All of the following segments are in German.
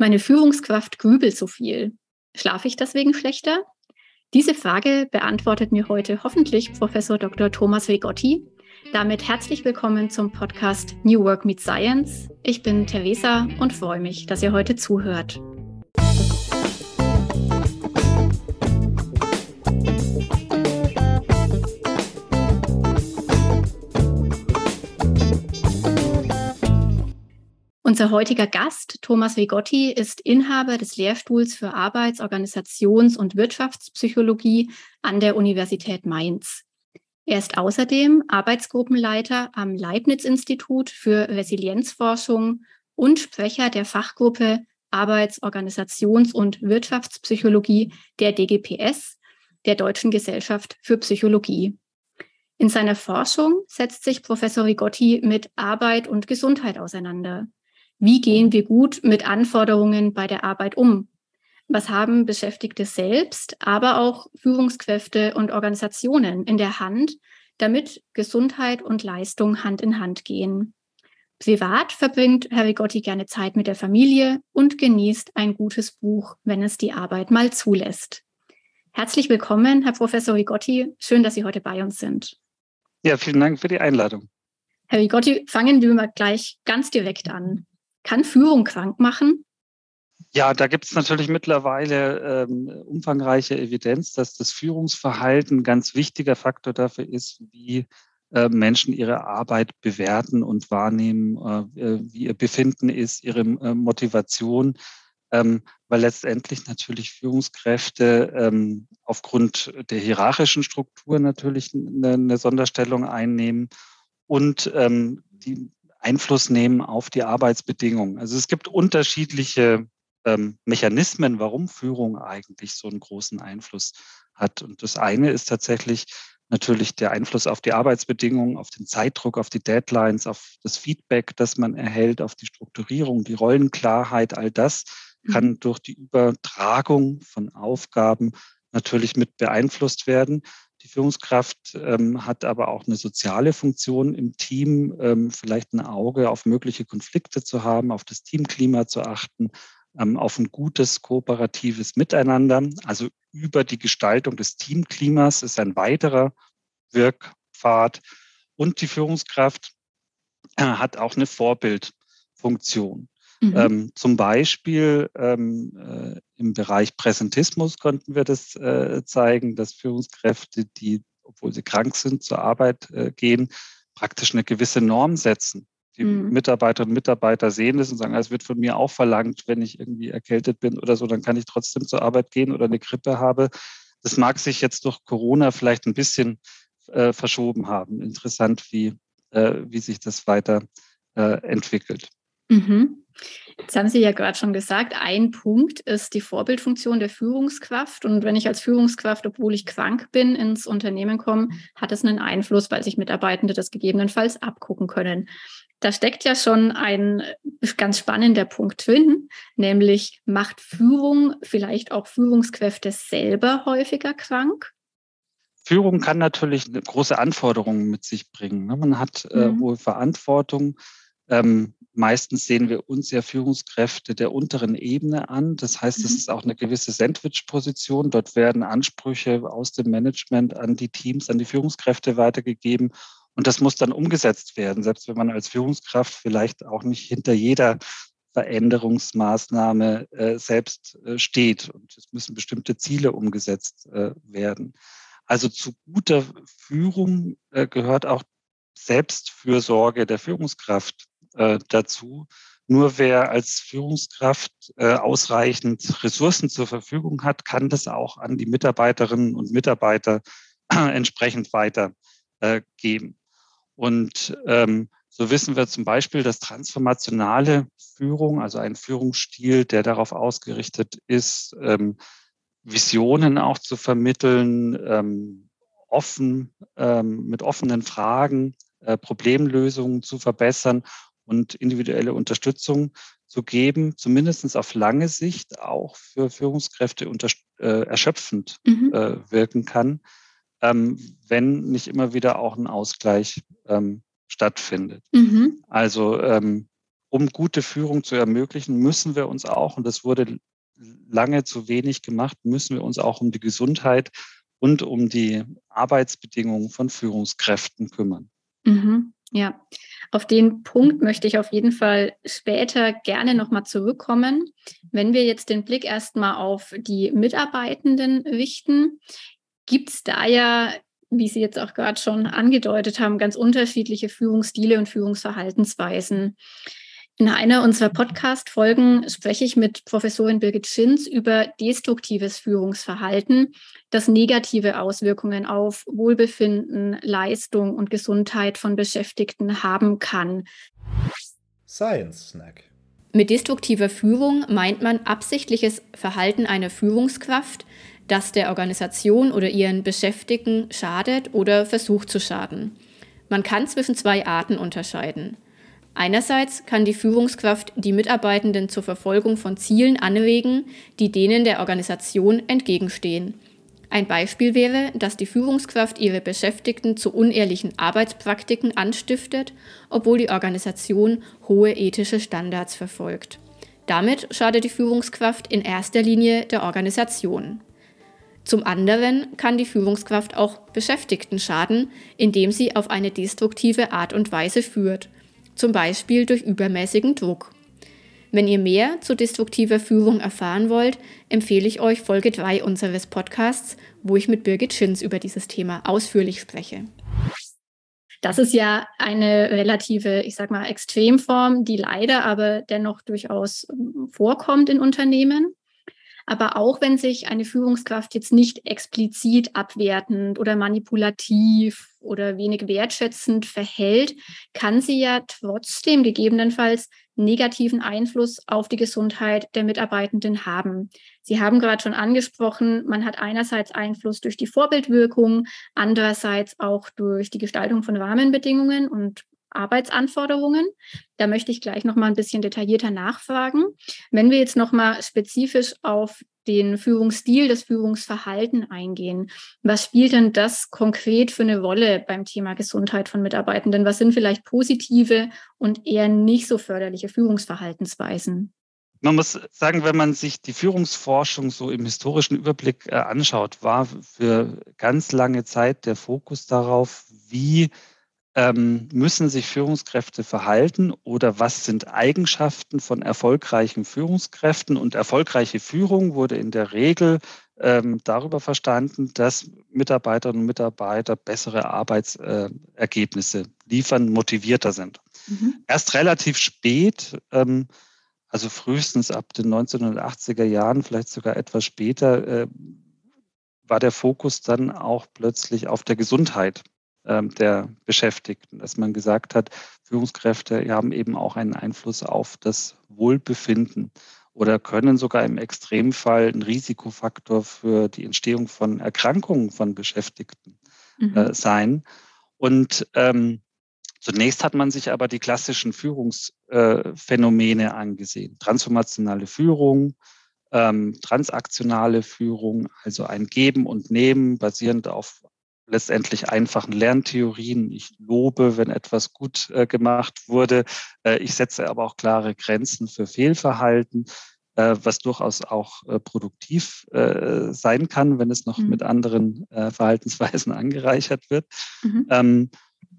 Meine Führungskraft grübelt so viel. Schlafe ich deswegen schlechter? Diese Frage beantwortet mir heute hoffentlich Professor Dr. Thomas Vegotti. Damit herzlich willkommen zum Podcast New Work Meet Science. Ich bin Theresa und freue mich, dass ihr heute zuhört. Unser heutiger Gast, Thomas Vigotti, ist Inhaber des Lehrstuhls für Arbeits-, Organisations- und Wirtschaftspsychologie an der Universität Mainz. Er ist außerdem Arbeitsgruppenleiter am Leibniz-Institut für Resilienzforschung und Sprecher der Fachgruppe Arbeits-, Organisations- und Wirtschaftspsychologie der DGPS, der Deutschen Gesellschaft für Psychologie. In seiner Forschung setzt sich Professor Rigotti mit Arbeit und Gesundheit auseinander. Wie gehen wir gut mit Anforderungen bei der Arbeit um? Was haben Beschäftigte selbst, aber auch Führungskräfte und Organisationen in der Hand, damit Gesundheit und Leistung Hand in Hand gehen? Privat verbringt Herr Rigotti gerne Zeit mit der Familie und genießt ein gutes Buch, wenn es die Arbeit mal zulässt. Herzlich willkommen, Herr Professor Rigotti. Schön, dass Sie heute bei uns sind. Ja, vielen Dank für die Einladung. Herr Rigotti, fangen wir mal gleich ganz direkt an. Kann Führung krank machen? Ja, da gibt es natürlich mittlerweile ähm, umfangreiche Evidenz, dass das Führungsverhalten ein ganz wichtiger Faktor dafür ist, wie äh, Menschen ihre Arbeit bewerten und wahrnehmen, äh, äh wie ihr Befinden ist, ihre äh, Motivation, ähm, weil letztendlich natürlich Führungskräfte ähm, aufgrund der hierarchischen Struktur natürlich eine, eine Sonderstellung einnehmen und ähm, die Einfluss nehmen auf die Arbeitsbedingungen. Also es gibt unterschiedliche ähm, Mechanismen, warum Führung eigentlich so einen großen Einfluss hat. Und das eine ist tatsächlich natürlich der Einfluss auf die Arbeitsbedingungen, auf den Zeitdruck, auf die Deadlines, auf das Feedback, das man erhält, auf die Strukturierung, die Rollenklarheit, all das mhm. kann durch die Übertragung von Aufgaben natürlich mit beeinflusst werden. Die Führungskraft ähm, hat aber auch eine soziale Funktion im Team, ähm, vielleicht ein Auge auf mögliche Konflikte zu haben, auf das Teamklima zu achten, ähm, auf ein gutes kooperatives Miteinander. Also über die Gestaltung des Teamklimas ist ein weiterer Wirkpfad. Und die Führungskraft äh, hat auch eine Vorbildfunktion. Mhm. Ähm, zum Beispiel ähm, äh, im Bereich Präsentismus konnten wir das äh, zeigen, dass Führungskräfte, die, obwohl sie krank sind, zur Arbeit äh, gehen, praktisch eine gewisse Norm setzen. Die mhm. Mitarbeiterinnen und Mitarbeiter sehen das und sagen, es wird von mir auch verlangt, wenn ich irgendwie erkältet bin oder so, dann kann ich trotzdem zur Arbeit gehen oder eine Grippe habe. Das mag sich jetzt durch Corona vielleicht ein bisschen äh, verschoben haben. Interessant, wie, äh, wie sich das weiter äh, entwickelt. Mhm. Jetzt haben Sie ja gerade schon gesagt, ein Punkt ist die Vorbildfunktion der Führungskraft. Und wenn ich als Führungskraft, obwohl ich krank bin, ins Unternehmen komme, hat es einen Einfluss, weil sich Mitarbeitende das gegebenenfalls abgucken können. Da steckt ja schon ein ganz spannender Punkt drin, nämlich macht Führung vielleicht auch Führungskräfte selber häufiger krank? Führung kann natürlich große Anforderungen mit sich bringen. Ne? Man hat äh, mhm. hohe Verantwortung. Ähm, meistens sehen wir uns ja Führungskräfte der unteren Ebene an. Das heißt, es mhm. ist auch eine gewisse Sandwich-Position. Dort werden Ansprüche aus dem Management an die Teams, an die Führungskräfte weitergegeben. Und das muss dann umgesetzt werden, selbst wenn man als Führungskraft vielleicht auch nicht hinter jeder Veränderungsmaßnahme äh, selbst äh, steht. Und es müssen bestimmte Ziele umgesetzt äh, werden. Also zu guter Führung äh, gehört auch Selbstfürsorge der Führungskraft äh, dazu. Nur wer als Führungskraft äh, ausreichend Ressourcen zur Verfügung hat, kann das auch an die Mitarbeiterinnen und Mitarbeiter äh, entsprechend weitergeben. Und ähm, so wissen wir zum Beispiel, dass transformationale Führung, also ein Führungsstil, der darauf ausgerichtet ist, ähm, Visionen auch zu vermitteln, ähm, offen, ähm, mit offenen Fragen, äh, Problemlösungen zu verbessern und individuelle Unterstützung zu geben, zumindest auf lange Sicht auch für Führungskräfte äh, erschöpfend mhm. äh, wirken kann, ähm, wenn nicht immer wieder auch ein Ausgleich ähm, stattfindet. Mhm. Also ähm, um gute Führung zu ermöglichen, müssen wir uns auch, und das wurde lange zu wenig gemacht, müssen wir uns auch um die Gesundheit und um die Arbeitsbedingungen von Führungskräften kümmern. Mhm. Ja, auf den Punkt möchte ich auf jeden Fall später gerne nochmal zurückkommen. Wenn wir jetzt den Blick erstmal auf die Mitarbeitenden richten, gibt es da ja, wie Sie jetzt auch gerade schon angedeutet haben, ganz unterschiedliche Führungsstile und Führungsverhaltensweisen. In einer unserer Podcast-Folgen spreche ich mit Professorin Birgit Schinz über destruktives Führungsverhalten, das negative Auswirkungen auf Wohlbefinden, Leistung und Gesundheit von Beschäftigten haben kann. Science Snack. Mit destruktiver Führung meint man absichtliches Verhalten einer Führungskraft, das der Organisation oder ihren Beschäftigten schadet oder versucht zu schaden. Man kann zwischen zwei Arten unterscheiden. Einerseits kann die Führungskraft die Mitarbeitenden zur Verfolgung von Zielen anregen, die denen der Organisation entgegenstehen. Ein Beispiel wäre, dass die Führungskraft ihre Beschäftigten zu unehrlichen Arbeitspraktiken anstiftet, obwohl die Organisation hohe ethische Standards verfolgt. Damit schadet die Führungskraft in erster Linie der Organisation. Zum anderen kann die Führungskraft auch Beschäftigten schaden, indem sie auf eine destruktive Art und Weise führt – zum Beispiel durch übermäßigen Druck. Wenn ihr mehr zu destruktiver Führung erfahren wollt, empfehle ich euch Folge 3 unseres Podcasts, wo ich mit Birgit Schins über dieses Thema ausführlich spreche. Das ist ja eine relative, ich sag mal, Extremform, die leider aber dennoch durchaus ähm, vorkommt in Unternehmen. Aber auch wenn sich eine Führungskraft jetzt nicht explizit abwertend oder manipulativ oder wenig wertschätzend verhält, kann sie ja trotzdem gegebenenfalls negativen Einfluss auf die Gesundheit der Mitarbeitenden haben. Sie haben gerade schon angesprochen, man hat einerseits Einfluss durch die Vorbildwirkung, andererseits auch durch die Gestaltung von Rahmenbedingungen und Arbeitsanforderungen. Da möchte ich gleich noch mal ein bisschen detaillierter nachfragen. Wenn wir jetzt noch mal spezifisch auf den Führungsstil, das Führungsverhalten eingehen, was spielt denn das konkret für eine Rolle beim Thema Gesundheit von Mitarbeitenden? Was sind vielleicht positive und eher nicht so förderliche Führungsverhaltensweisen? Man muss sagen, wenn man sich die Führungsforschung so im historischen Überblick äh, anschaut, war für ganz lange Zeit der Fokus darauf, wie ähm, müssen sich Führungskräfte verhalten oder was sind Eigenschaften von erfolgreichen Führungskräften? Und erfolgreiche Führung wurde in der Regel ähm, darüber verstanden, dass Mitarbeiterinnen und Mitarbeiter bessere Arbeitsergebnisse liefern, motivierter sind. Mhm. Erst relativ spät, ähm, also frühestens ab den 1980er Jahren, vielleicht sogar etwas später, äh, war der Fokus dann auch plötzlich auf der Gesundheit der Beschäftigten, dass man gesagt hat, Führungskräfte haben eben auch einen Einfluss auf das Wohlbefinden oder können sogar im Extremfall ein Risikofaktor für die Entstehung von Erkrankungen von Beschäftigten mhm. äh, sein. Und ähm, zunächst hat man sich aber die klassischen Führungsphänomene äh, angesehen. Transformationale Führung, ähm, transaktionale Führung, also ein Geben und Nehmen basierend auf letztendlich einfachen Lerntheorien. Ich lobe, wenn etwas gut äh, gemacht wurde. Äh, ich setze aber auch klare Grenzen für Fehlverhalten, äh, was durchaus auch äh, produktiv äh, sein kann, wenn es noch mhm. mit anderen äh, Verhaltensweisen angereichert wird. Mhm. Ähm,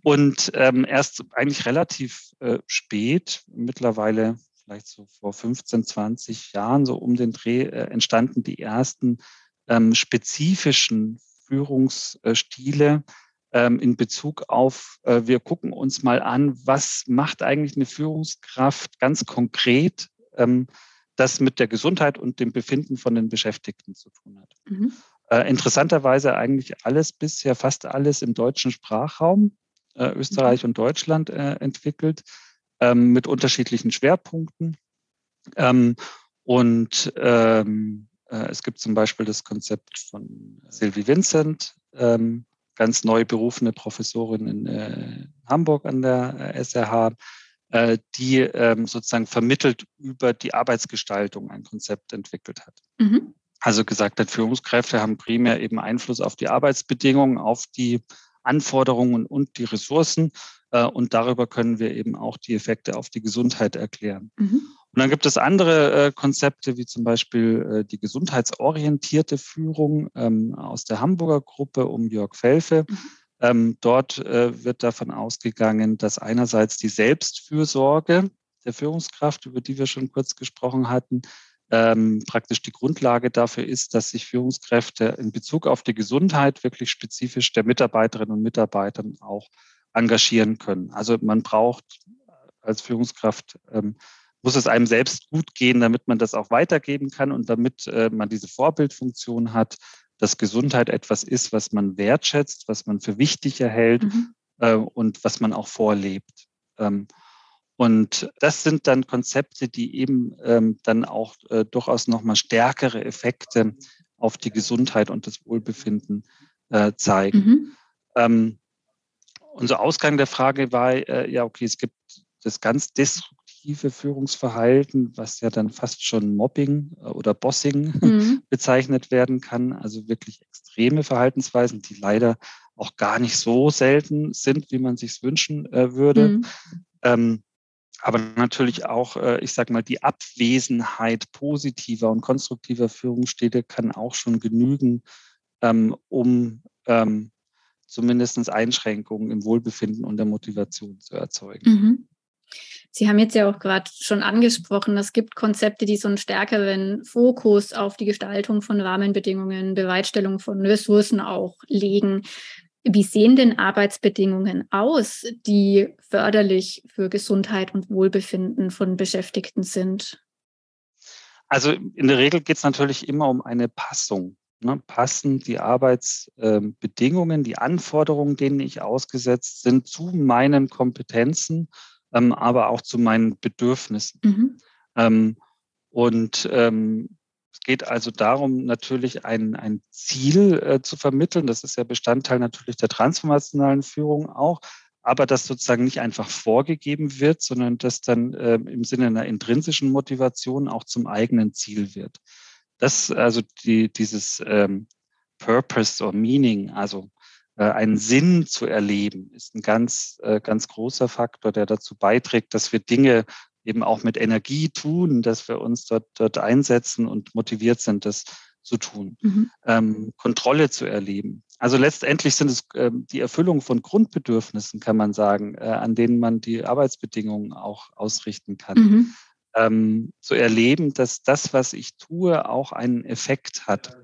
und ähm, erst eigentlich relativ spät, mittlerweile vielleicht so vor 15, 20 Jahren, so um den Dreh, entstanden die ersten ähm, spezifischen Führungsstile ähm, in Bezug auf, äh, wir gucken uns mal an, was macht eigentlich eine Führungskraft ganz konkret, ähm, das mit der Gesundheit und dem Befinden von den Beschäftigten zu tun hat. Mhm. Äh, interessanterweise eigentlich alles bisher, fast alles im deutschen Sprachraum, äh, Österreich mhm. und Deutschland entwickelt, ähm, mit unterschiedlichen Schwerpunkten. und es gibt zum Beispiel das Konzept von Sylvie Vincent, ähm, ganz neu berufene Professorin in äh, Hamburg an der SRH, äh, die ähm, sozusagen vermittelt über die Arbeitsgestaltung ein Konzept entwickelt hat. Mhm. Also gesagt hat, Führungskräfte haben primär eben Einfluss auf die Arbeitsbedingungen, auf die Anforderungen und die Ressourcen. Äh, und darüber können wir eben auch die Effekte auf die Gesundheit erklären. Mhm. Und dann gibt es andere äh, Konzepte, wie zum Beispiel äh, die gesundheitsorientierte Führung ähm, aus der Hamburger Gruppe um Jörg Felfe. Mhm. Ähm, dort äh, wird davon ausgegangen, dass einerseits die Selbstfürsorge der Führungskraft, über die wir schon kurz gesprochen hatten, ähm, praktisch die Grundlage dafür ist, dass sich Führungskräfte in Bezug auf die Gesundheit wirklich spezifisch der Mitarbeiterinnen und Mitarbeiter auch engagieren können. Also man braucht als Führungskraft, ähm, muss es einem selbst gut gehen, damit man das auch weitergeben kann und damit äh, man diese Vorbildfunktion hat, dass Gesundheit etwas ist, was man wertschätzt, was man für wichtig erhält mhm. äh, und was man auch vorlebt. Ähm, und das sind dann Konzepte, die eben ähm, dann auch äh, durchaus nochmal stärkere Effekte auf die Gesundheit und das Wohlbefinden äh, zeigen. Mhm. Ähm, unser Ausgang der Frage war, äh, ja, okay, es gibt das ganz destruktive Führungsverhalten, was ja dann fast schon Mobbing äh, oder Bossing mhm. bezeichnet werden kann. Also wirklich extreme Verhaltensweisen, die leider auch gar nicht so selten sind, wie man sich wünschen äh, würde. Mhm. Ähm, aber natürlich auch, äh, ich sage mal, die Abwesenheit positiver und konstruktiver Führungsstädte kann auch schon genügen, ähm, um ähm, zumindest Einschränkungen im Wohlbefinden und der Motivation zu erzeugen. Mhm. Sie haben jetzt ja auch gerade schon angesprochen, es gibt Konzepte, die so einen stärkeren Fokus auf die Gestaltung von Rahmenbedingungen, Bereitstellung von Ressourcen auch legen. Wie sehen denn Arbeitsbedingungen aus, die förderlich für Gesundheit und Wohlbefinden von Beschäftigten sind? Also in der Regel geht es natürlich immer um eine Passung Ne, passen die Arbeitsbedingungen, die Anforderungen, denen ich ausgesetzt sind, zu meinen Kompetenzen, ähm, aber auch zu meinen Bedürfnissen. Mhm. Ähm, und ähm, es geht also darum, natürlich ein, ein Ziel äh, zu vermitteln. Das ist ja Bestandteil natürlich der transformationalen Führung auch, aber das sozusagen nicht einfach vorgegeben wird, sondern das dann äh, im Sinne einer intrinsischen Motivation auch zum eigenen Ziel wird. Das, also die, dieses ähm, Purpose or Meaning, also einen Sinn zu erleben, ist ein ganz, äh, ganz großer Faktor, der dazu beiträgt, dass wir Dinge eben auch mit Energie tun, dass wir uns dort, dort einsetzen und motiviert sind, das zu tun, mhm. ähm, Kontrolle zu erleben. Also letztendlich sind es ähm, die Erfüllung von Grundbedürfnissen, kann man sagen, äh, an denen man die Arbeitsbedingungen auch ausrichten kann. Mhm ähm, zu erleben, dass das, was ich tue, auch einen Effekt hat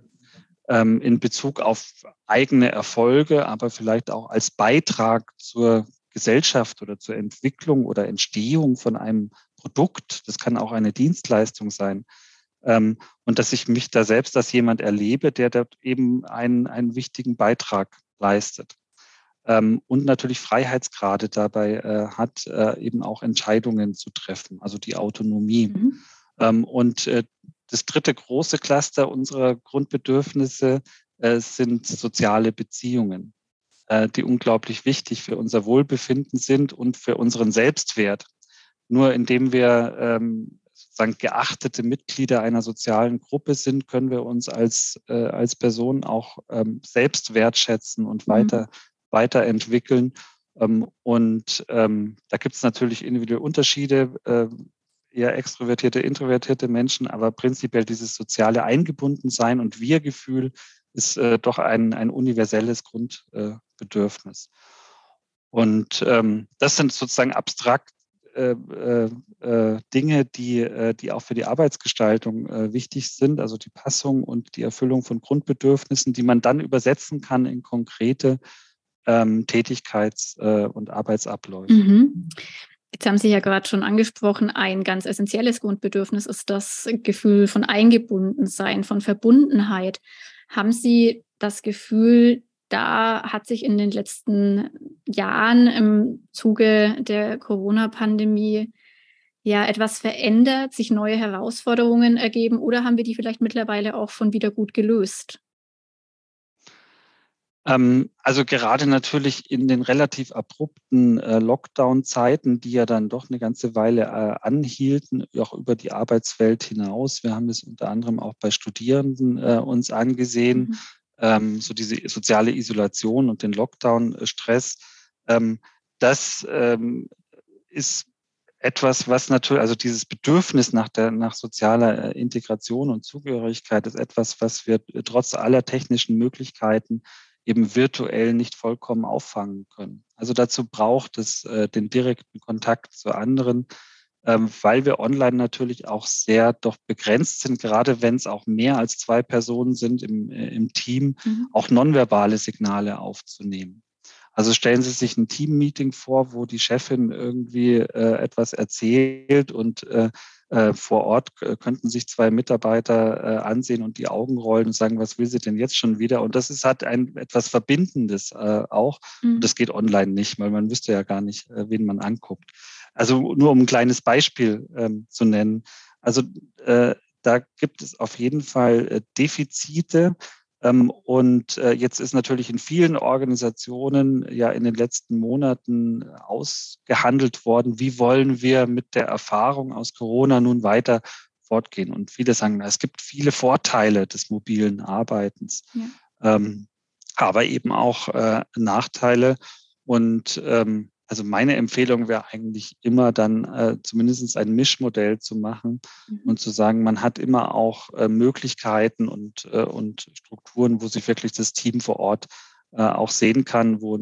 ähm, in Bezug auf eigene Erfolge, aber vielleicht auch als Beitrag zur Gesellschaft oder zur Entwicklung oder Entstehung von einem Produkt. Das kann auch eine Dienstleistung sein. Ähm, und dass ich mich da selbst als jemand erlebe, der dort eben einen, einen wichtigen Beitrag leistet ähm, und natürlich Freiheitsgrade dabei äh, hat, äh, eben auch Entscheidungen zu treffen, also die Autonomie. Mhm. Ähm, und äh, das dritte große Cluster unserer Grundbedürfnisse äh, sind soziale Beziehungen, äh, die unglaublich wichtig für unser Wohlbefinden sind und für unseren Selbstwert. Nur indem wir ähm, sozusagen geachtete Mitglieder einer sozialen Gruppe sind, können wir uns als, äh, als Person auch ähm, selbst wertschätzen und mhm. weiter weiterentwickeln. Ähm, und ähm, da gibt es natürlich individuelle Unterschiede, äh, eher extrovertierte, introvertierte Menschen, aber prinzipiell dieses soziale Eingebundensein und Wir-Gefühl ist äh, doch ein, ein universelles Grundbedürfnis. und ähm, das sind sozusagen abstrakt äh, äh, äh, Dinge, die, die auch für die Arbeitsgestaltung wichtig sind, also die Passung und die Erfüllung von Grundbedürfnissen, die man dann übersetzen kann in konkrete ähm, Tätigkeits- und Arbeitsabläufe. Mhm. Jetzt haben Sie ja gerade schon angesprochen, ein ganz essentielles Grundbedürfnis ist das Gefühl von Eingebundensein, von Verbundenheit. Haben Sie das Gefühl, da hat sich in den letzten Jahren im Zuge der Corona-Pandemie ja etwas verändert, sich neue Herausforderungen ergeben oder haben wir die vielleicht mittlerweile auch schon wieder gut gelöst? Ähm, also gerade natürlich in den relativ abrupten äh, Lockdown-Zeiten, die ja dann doch eine ganze Weile äh, anhielten, auch über die Arbeitswelt hinaus. Wir haben es unter anderem auch bei Studierenden äh, uns angesehen, mhm. ähm, so diese soziale Isolation und den Lockdown-Stress. Ähm, das ist etwas, was natürlich, also dieses Bedürfnis nach der, nach sozialer Integration und Zugehörigkeit ist etwas, was wir trotz aller technischen Möglichkeiten eben virtuell nicht vollkommen auffangen können. Also dazu braucht es äh, den direkten Kontakt zu anderen, ähm, weil wir online natürlich auch sehr doch begrenzt sind, gerade wenn es auch mehr als zwei Personen sind im, äh, im Team, mhm. auch nonverbale Signale aufzunehmen. Also stellen Sie sich ein Team-Meeting vor, wo die Chefin irgendwie äh, etwas erzählt und äh, äh, vor Ort könnten sich zwei Mitarbeiter äh, ansehen und die Augen rollen und sagen, was will sie denn jetzt schon wieder? Und das ist hat ein etwas Verbindendes äh, auch. Mhm. Und das geht online nicht, weil man wüsste ja gar nicht, äh, wen man anguckt. Also nur um ein kleines Beispiel ähm, zu nennen. Also äh, da gibt es auf jeden Fall Defizite, und äh, jetzt ist natürlich in vielen Organisationen ja in den letzten Monaten ausgehandelt worden, wie wollen wir mit der Erfahrung aus Corona nun weiter fortgehen. Und viele sagen, es gibt viele Vorteile des mobilen Arbeitens, ja. ähm, aber eben auch äh, Nachteile. Und ähm, also meine Empfehlung wäre eigentlich immer dann äh, zumindest ein Mischmodell zu machen mhm. und zu sagen, man hat immer auch äh, Möglichkeiten und, äh, und Strukturen, wo sich wirklich das Team vor Ort äh, auch sehen kann, wo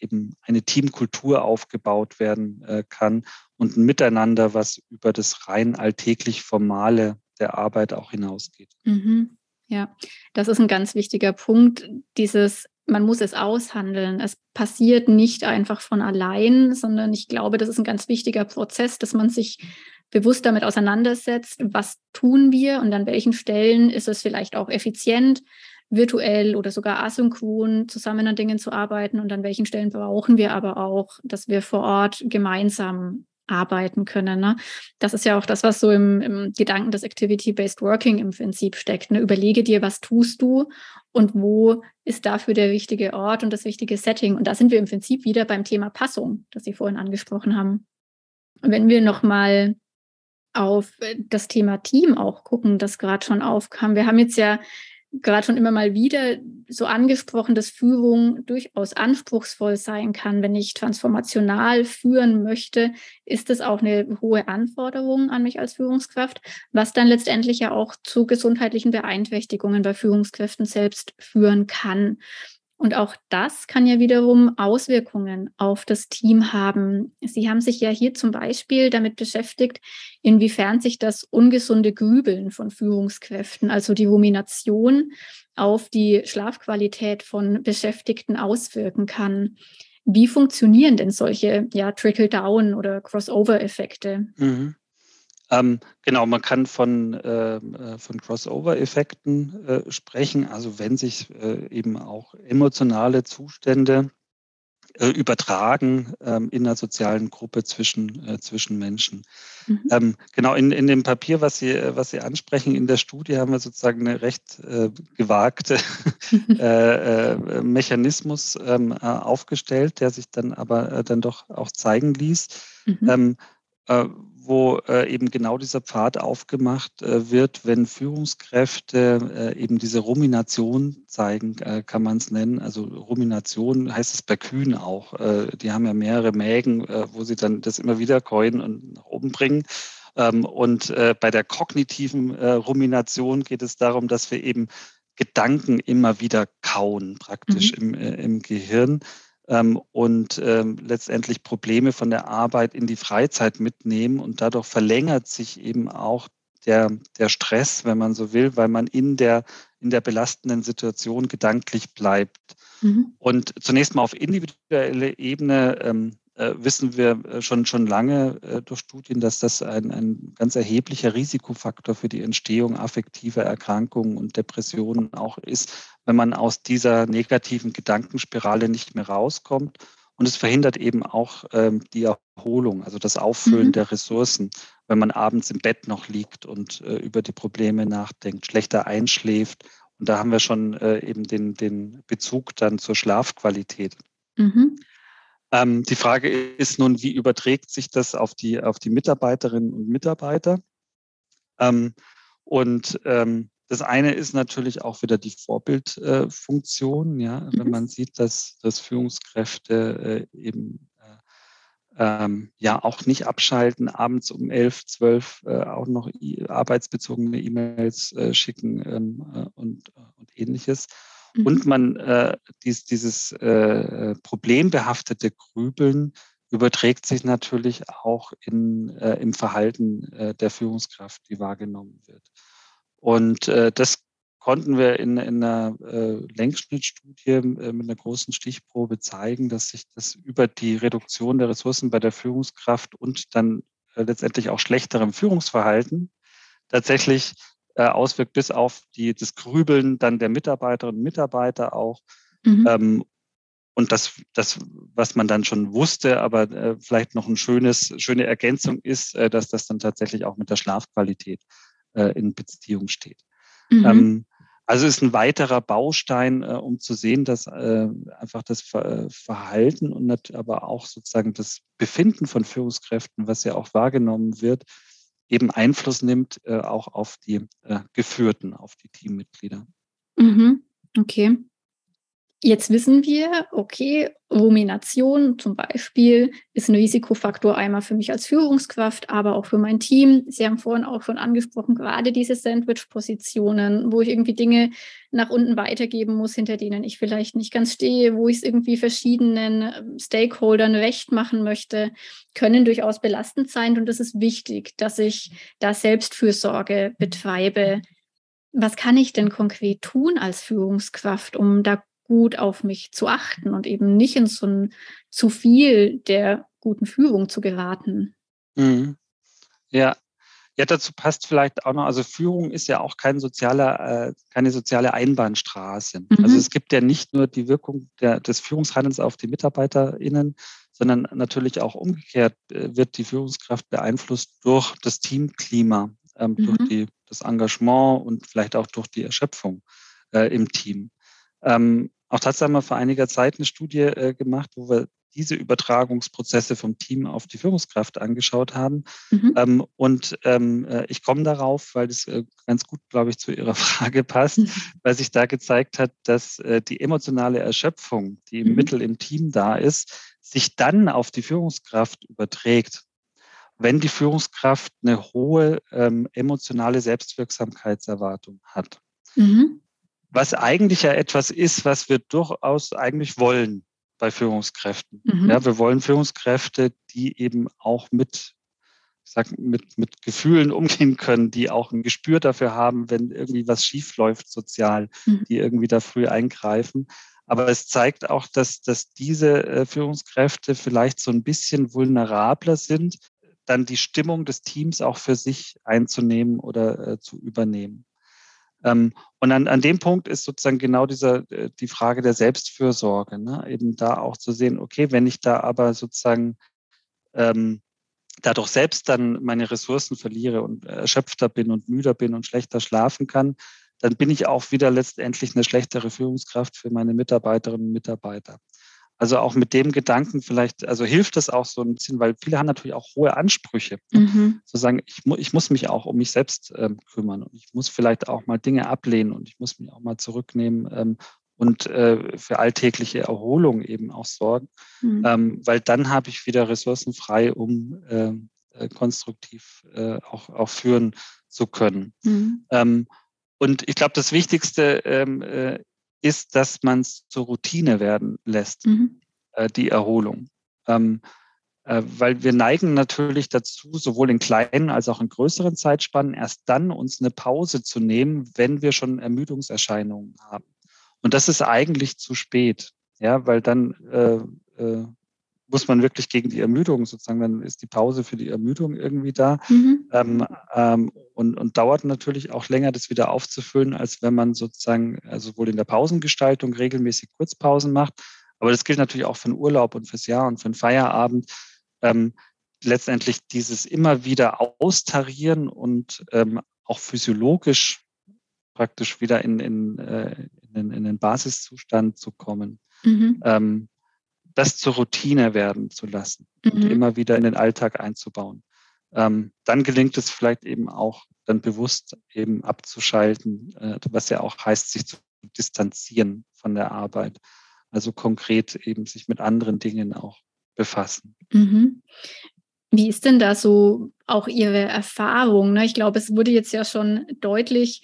eben eine Teamkultur aufgebaut werden äh, kann und ein Miteinander, was über das rein alltäglich Formale der Arbeit auch hinausgeht. Mhm. Ja, das ist ein ganz wichtiger Punkt, dieses man muss es aushandeln. Es passiert nicht einfach von allein, sondern ich glaube, das ist ein ganz wichtiger Prozess, dass man sich bewusst damit auseinandersetzt, was tun wir und an welchen Stellen ist es vielleicht auch effizient, virtuell oder sogar asynchron zusammen an Dingen zu arbeiten und an welchen Stellen brauchen wir aber auch, dass wir vor Ort gemeinsam arbeiten können. Ne? Das ist ja auch das, was so im, im Gedanken des Activity-Based Working im Prinzip steckt. Ne? Überlege dir, was tust du und wo ist dafür der richtige Ort und das richtige Setting. Und da sind wir im Prinzip wieder beim Thema Passung, das Sie vorhin angesprochen haben. Und wenn wir nochmal auf das Thema Team auch gucken, das gerade schon aufkam. Wir haben jetzt ja gerade schon immer mal wieder so angesprochen, dass Führung durchaus anspruchsvoll sein kann. Wenn ich transformational führen möchte, ist das auch eine hohe Anforderung an mich als Führungskraft, was dann letztendlich ja auch zu gesundheitlichen Beeinträchtigungen bei Führungskräften selbst führen kann. Und auch das kann ja wiederum Auswirkungen auf das Team haben. Sie haben sich ja hier zum Beispiel damit beschäftigt, inwiefern sich das ungesunde Grübeln von Führungskräften, also die Rumination auf die Schlafqualität von Beschäftigten auswirken kann. Wie funktionieren denn solche ja, Trickle-Down- oder Crossover-Effekte? Mhm. Ähm, genau, man kann von, ähm, äh, von Crossover-Effekten äh, sprechen, also wenn sich äh, eben auch emotionale Zustände äh, übertragen ähm, in der sozialen Gruppe zwischen, äh, zwischen Menschen. Mhm. Ähm, genau, in, in dem Papier, was Sie, was Sie ansprechen, in der Studie haben wir sozusagen eine recht äh, gewagte Mechanismus ähm, aufgestellt, der sich dann aber dann doch auch zeigen ließ. Mhm ähm, wo äh, eben genau dieser Pfad aufgemacht äh, wird, wenn Führungskräfte äh, eben diese Rumination zeigen, kann man es nennen. Also Rumination heißt es bei Kühen auch. Die haben ja mehrere Mägen, wo sie dann das immer wieder käuen und nach oben bringen. Ähm, und bei der kognitiven Rumination geht es darum, dass wir eben Gedanken immer wieder kauen, praktisch mhm. im, im Gehirn ähm, und ähm, letztendlich Probleme von der Arbeit in die Freizeit mitnehmen. Und dadurch verlängert sich eben auch der, der Stress, wenn man so will, weil man in der, in der belastenden Situation gedanklich bleibt. Mhm. Und zunächst mal auf individueller Ebene ähm, äh, wissen wir äh, schon, schon lange äh, durch Studien, dass das ein, ein ganz erheblicher Risikofaktor für die Entstehung affektiver Erkrankungen und Depressionen auch ist, wenn man aus dieser negativen Gedankenspirale nicht mehr rauskommt. Und es verhindert eben auch ähm, die Erholung, also das Auffüllen mhm. der Ressourcen, wenn man abends im Bett noch liegt und äh, über die Probleme nachdenkt, schlechter einschläft. Und da haben wir schon äh, eben den, den Bezug dann zur Schlafqualität. Mhm. Ähm, die Frage ist nun, wie überträgt sich das auf die, auf die Mitarbeiterinnen und Mitarbeiter? Ähm, und ähm, das eine ist natürlich auch wieder die Vorbildfunktion, äh, ja, mhm. wenn man sieht, dass, dass Führungskräfte äh, eben ähm, ja auch nicht abschalten, abends um elf, zwölf äh, auch noch arbeitsbezogene E-Mails äh, schicken ähm, äh, und, und ähnliches. Mhm. Und man äh, dies, dieses äh, problembehaftete Grübeln überträgt sich natürlich auch in, äh, im Verhalten äh, der Führungskraft, die wahrgenommen wird. Und äh, das konnten wir in, in einer äh, Längsschnittstudie äh, mit einer großen Stichprobe zeigen, dass sich das über die Reduktion der Ressourcen bei der Führungskraft und dann äh, letztendlich auch schlechterem Führungsverhalten tatsächlich äh, auswirkt bis auf die, das Grübeln dann der Mitarbeiterinnen und Mitarbeiter auch. Mhm. Ähm, und das, das, was man dann schon wusste, aber äh, vielleicht noch ein schönes, schöne Ergänzung ist, äh, dass das dann tatsächlich auch mit der Schlafqualität äh, in Beziehung steht. Mhm. Ähm, also ist ein weiterer Baustein, äh, um zu sehen, dass äh, einfach das Ver äh, Verhalten und aber auch sozusagen das Befinden von Führungskräften, was ja auch wahrgenommen wird, eben Einfluss nimmt äh, auch auf die äh, Geführten, auf die Teammitglieder. Mhm. Okay. Jetzt wissen wir, okay, Rumination zum Beispiel ist ein Risikofaktor einmal für mich als Führungskraft, aber auch für mein Team. Sie haben vorhin auch schon angesprochen, gerade diese Sandwich-Positionen, wo ich irgendwie Dinge nach unten weitergeben muss, hinter denen ich vielleicht nicht ganz stehe, wo ich es irgendwie verschiedenen ähm, Stakeholdern recht machen möchte, können durchaus belastend sein. Und das ist wichtig, dass ich da Selbstfürsorge betreibe. Was kann ich denn konkret tun als Führungskraft, um da gut auf mich zu achten und eben nicht in so ein zu viel der guten Führung zu geraten. Mhm. Ja. Ja, dazu passt vielleicht auch noch, also Führung ist ja auch kein sozialer, äh, keine soziale Einbahnstraße. Mhm. Also es gibt ja nicht nur die Wirkung der, des Führungshandelns auf die MitarbeiterInnen, sondern natürlich auch umgekehrt äh, wird die Führungskraft beeinflusst durch das Teamklima, ähm, mhm. durch die, das Engagement und vielleicht auch durch die Erschöpfung äh, im Team. Ähm, auch dazu haben wir vor einiger Zeit eine Studie äh, gemacht, wo wir diese Übertragungsprozesse vom Team auf die Führungskraft angeschaut haben. Mhm. Ähm, und ähm, äh, ich komme darauf, weil das äh, ganz gut, glaube ich, zu Ihrer Frage passt, mhm. weil sich da gezeigt hat, dass äh, die emotionale Erschöpfung, die im mhm. Mittel im Team da ist, sich dann auf die Führungskraft überträgt. Wenn die Führungskraft eine hohe ähm, emotionale Selbstwirksamkeitserwartung hat. Mhm was eigentlich ja etwas ist, was wir durchaus eigentlich wollen bei Führungskräften. Mhm. Ja, wir wollen Führungskräfte, die eben auch mit, ich sag, mit, mit Gefühlen umgehen können, die auch ein Gespür dafür haben, wenn irgendwie was schief läuft sozial, mhm. die irgendwie da früh eingreifen. Aber es zeigt auch, dass, dass diese äh, Führungskräfte vielleicht so ein bisschen vulnerabler sind, dann die Stimmung des Teams auch für sich einzunehmen oder äh, zu übernehmen. Ähm, und an, an dem Punkt ist sozusagen genau dieser, äh, die Frage der Selbstfürsorge, ne? eben da auch zu sehen, okay, wenn ich da aber sozusagen ähm, dadurch selbst dann meine Ressourcen verliere und erschöpfter bin und müder bin und schlechter schlafen kann, dann bin ich auch wieder letztendlich eine schlechtere Führungskraft für meine Mitarbeiterinnen und Mitarbeiter. Also auch mit dem Gedanken vielleicht, also hilft das auch so ein bisschen, weil viele haben natürlich auch hohe Ansprüche. Ne? Mhm. Zu sagen, ich, mu ich muss mich auch um mich selbst ähm, kümmern und ich muss vielleicht auch mal Dinge ablehnen und ich muss mich auch mal zurücknehmen ähm, und äh, für alltägliche Erholung eben auch sorgen, mhm. ähm, weil dann habe ich wieder Ressourcen frei, um ähm, äh, konstruktiv äh, auch, auch führen zu können. Mhm. Ähm, und ich glaube, das Wichtigste ähm, äh, ist, dass man es zur Routine werden lässt, mhm. äh, die Erholung. Ähm, äh, weil wir neigen natürlich dazu, sowohl in kleinen als auch in größeren Zeitspannen erst dann uns eine Pause zu nehmen, wenn wir schon Ermüdungserscheinungen haben. Und das ist eigentlich zu spät, ja, weil dann äh, äh, muss man wirklich gegen die Ermüdung sozusagen, dann ist die Pause für die Ermüdung irgendwie da mhm. ähm, ähm, und, und dauert natürlich auch länger, das wieder aufzufüllen, als wenn man sozusagen also sowohl in der Pausengestaltung regelmäßig Kurzpausen macht. Aber das gilt natürlich auch für den Urlaub und fürs Jahr und für den Feierabend. Ähm, letztendlich dieses immer wieder austarieren und ähm, auch physiologisch praktisch wieder in, in, äh, in, in den Basiszustand zu kommen. Mhm. Das zur Routine werden zu lassen mhm. und immer wieder in den Alltag einzubauen. Ähm, dann gelingt es vielleicht eben auch, dann bewusst eben abzuschalten, äh, was ja auch heißt, sich zu distanzieren von der Arbeit. Also konkret eben sich mit anderen Dingen auch befassen. Mhm. Wie ist denn da so auch Ihre Erfahrung? Ne? Ich glaube, es wurde jetzt ja schon deutlich,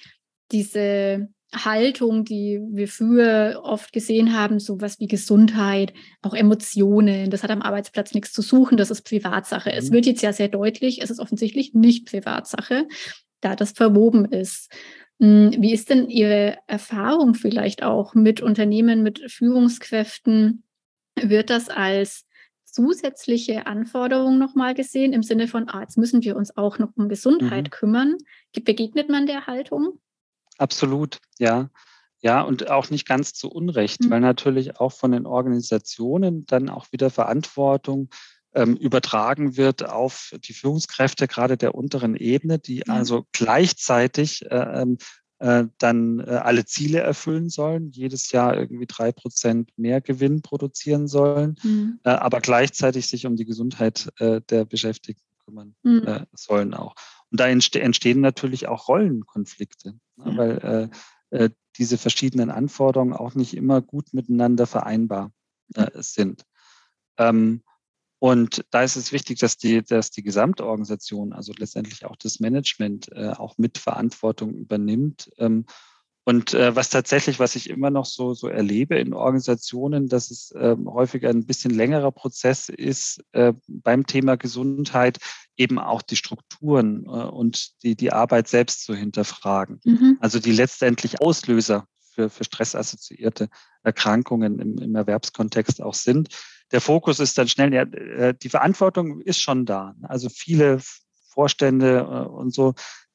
diese Haltung, die wir früher oft gesehen haben, sowas wie Gesundheit, auch Emotionen, das hat am Arbeitsplatz nichts zu suchen, das ist Privatsache. Mhm. Es wird jetzt ja sehr deutlich, es ist offensichtlich nicht Privatsache, da das verwoben ist. Hm, wie ist denn Ihre Erfahrung vielleicht auch mit Unternehmen, mit Führungskräften? Wird das als zusätzliche Anforderung nochmal gesehen im Sinne von, ah, jetzt müssen wir uns auch noch um Gesundheit mhm. kümmern? Begegnet man der Haltung? Absolut, ja. Ja, und auch nicht ganz zu Unrecht, mhm. weil natürlich auch von den Organisationen dann auch wieder Verantwortung ähm, übertragen wird auf die Führungskräfte gerade der unteren Ebene, die mhm. also gleichzeitig äh, ähm, äh, dann äh, alle Ziele erfüllen sollen, jedes Jahr irgendwie drei Prozent mehr Gewinn produzieren sollen, mhm. äh, aber gleichzeitig sich um die Gesundheit äh, der Beschäftigten kümmern mhm. Äh, sollen auch. Und da entstehen natürlich auch Rollenkonflikte, ne, ja. weil äh, diese verschiedenen Anforderungen auch nicht immer gut miteinander vereinbar sind. Ähm, und da ist es wichtig, dass die, dass die Gesamtorganisation, also letztendlich auch das Management, äh, auch mit Verantwortung übernimmt. Ähm, und äh, was tatsächlich, was ich immer noch so, so erlebe in Organisationen, dass es äh, häufiger ein bisschen längerer Prozess ist, äh, beim Thema Gesundheit eben auch die Strukturen äh, und die, die Arbeit selbst zu hinterfragen. Mhm. Also die letztendlich Auslöser für, für stressassoziierte Erkrankungen im, im Erwerbskontext auch sind der Fokus ist dann schnell, ja, äh, die Verantwortung ist schon da. Also viele Vorstände äh, und so,